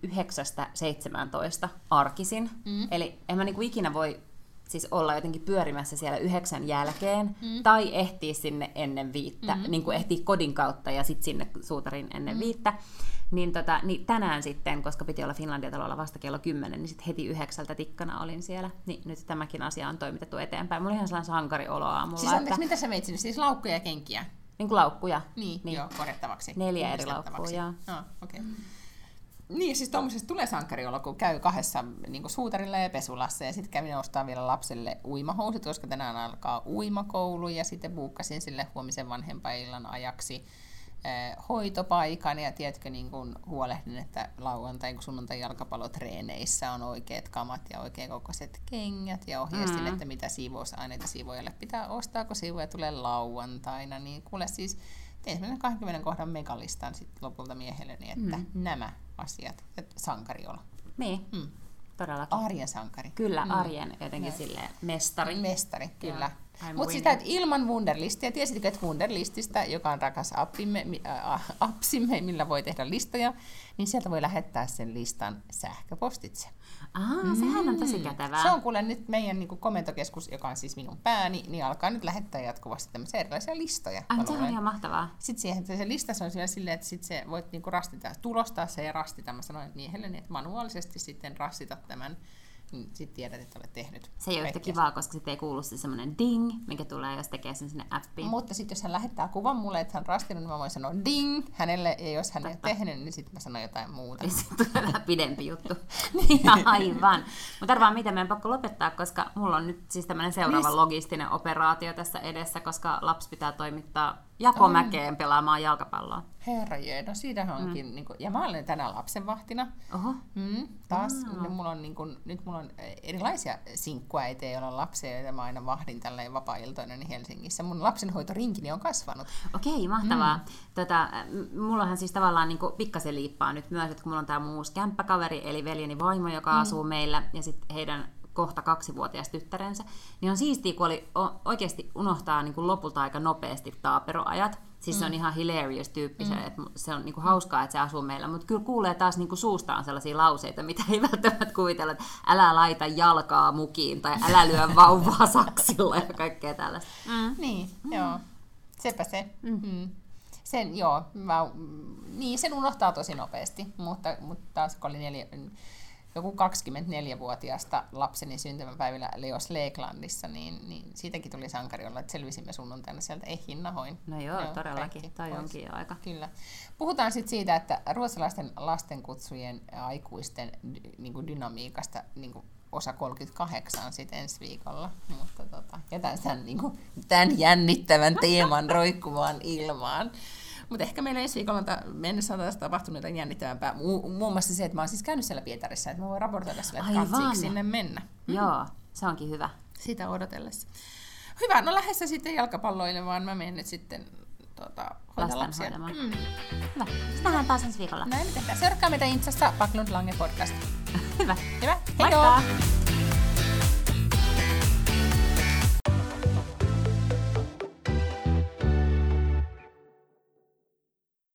9-17 arkisin. Mm. Eli en mä niin kuin ikinä voi siis olla jotenkin pyörimässä siellä yhdeksän jälkeen, mm. tai ehtii sinne ennen viittä, mm. niin kuin ehtii kodin kautta ja sitten sinne suutarin ennen mm. viittä. Niin, tota, niin tänään sitten, koska piti olla Finlandia-talolla vasta kello 10, niin sitten heti yhdeksältä tikkana olin siellä. Niin nyt tämäkin asia on toimitettu eteenpäin. Mulla oli ihan sellainen sankariolo aamulla. Siis anteeksi, että... mitä sä veitsit? Siis laukkuja ja kenkiä? Niin kuin laukkuja. Niin, niin. joo, korjattavaksi. Neljä eri laukkua, joo. Oh, okay. mm. Niin, siis tuommoisesta tulee sankariolo, kun käy kahdessa niin suutarilla ja pesulassa, ja sitten kävin ostaa vielä lapselle uimahousut, koska tänään alkaa uimakoulu, ja sitten buukkasin sille huomisen vanhempaillan ajaksi hoitopaikan ja tiedätkö, niin kun huolehdin, että lauantai kun sunnuntai jalkapallotreeneissä on oikeat kamat ja oikein kokoiset kengät ja ohjeistin, mm. että mitä siivousaineita siivojalle pitää ostaa, kun siivoja tulee lauantaina. Niin kuule siis tein 20 kohdan megalistan sitten lopulta miehelleni, että mm. nämä asiat, sankariolo. Niin. Mm. Todellakin. Arjen sankari. Kyllä, mm. arjen jotenkin mm. silleen mestari. Mestari, kyllä. Mutta sitä, että ilman Wunderlistia, tiesitkö, että Wunderlististä, joka on rakas appimme, äh, appsimme, millä voi tehdä listoja, niin sieltä voi lähettää sen listan sähköpostitse. Ah, mm. sehän on tosi kätevää. Se on kuule nyt meidän niin kuin komentokeskus, joka on siis minun pääni, niin alkaa nyt lähettää jatkuvasti tämmöisiä erilaisia listoja. Ai, se on ihan mahtavaa. Sitten siihen, että se lista on siellä silleen, että sit se voit niin kuin rastita, tulostaa se ja rastita. Mä sanoin miehelle, että manuaalisesti sitten rastita tämän niin sitten tiedät, että olet tehnyt. Se ei ole yhtä kivaa, koska sitten ei kuulu se semmoinen ding, mikä tulee, jos tekee sen sinne appiin. Mutta sitten jos hän lähettää kuvan mulle, että hän on rastinut, niin mä voin sanoa ding hänelle, ja jos hän Totta. ei ole tehnyt, niin sitten mä sanon jotain muuta. Ja sitten tulee vähän pidempi juttu. niin, aivan. Mutta arvaa, miten meidän pakko lopettaa, koska mulla on nyt siis tämmöinen seuraava Mis... logistinen operaatio tässä edessä, koska lapsi pitää toimittaa Jakomäkeen pelaamaan jalkapalloa. Herra jee, no siitähän onkin. Mm. Niin kuin, ja mä olen tänään lapsenvahtina. Oho. Mm, taas, mm. mulla on, niin kuin, nyt mulla on erilaisia sinkkuäitejä, joilla on lapsia, joita mä aina vahdin tälleen vapaa-iltoina Helsingissä. Mun lapsenhoitorinkini on kasvanut. Okei, mahtavaa. Mm. Tätä, mullahan siis tavallaan niin pikkasen liippaa nyt myös, että kun mulla on tämä muu kämppäkaveri, eli veljeni vaimo, joka mm. asuu meillä, ja sitten heidän kohta kaksivuotias tyttärensä, niin on siistiä, kun oli oikeasti unohtaa niin kuin lopulta aika nopeasti taaperoajat. Siis mm. se on mm. ihan hilarious tyyppi, mm. että se on niinku hauskaa, että se asuu meillä, mutta kyllä kuulee taas niinku suustaan sellaisia lauseita, mitä ei välttämättä kuvitella, että älä laita jalkaa mukiin tai älä lyö vauvaa saksilla ja kaikkea tällaista. Mm. Niin, mm. joo. Sepä se. Mm. Mm. Sen, joo, mä, niin sen unohtaa tosi nopeasti, mutta, mutta taas kun oli neljä, joku 24-vuotiaasta lapseni syntymäpäivillä Leos Leeklandissa, niin, niin siitäkin tuli sankari olla, että selvisimme sunnuntaina sieltä ehinnahoin. No joo, joo todellakin. Tai onkin jo aika. Kyllä. Puhutaan sitten siitä, että ruotsalaisten lastenkutsujen aikuisten niin kuin dynamiikasta niin kuin osa 38 sitten ensi viikolla. Mutta tota, jätän sen, niin kuin, tämän jännittävän teeman roikkumaan ilmaan. Mutta ehkä meillä ensi viikolla mennessä on taas tapahtunut jotain jännittävämpää. Mu- muun muassa se, että mä oon siis käynyt siellä Pietarissa, että mä voin raportoida sille, että kansiiko sinne mennä. Mm. Joo, se onkin hyvä. Sitä odotellessa. Hyvä, no lähdessä sitten jalkapalloilemaan. Mä menen nyt sitten tuota, lapsia. Mm. Hyvä. Sitten taas ensi viikolla. Näin me tehdään. Seuratkaa meitä Insassa Paklund Lange podcast. hyvä. Hyvä. Heidoo!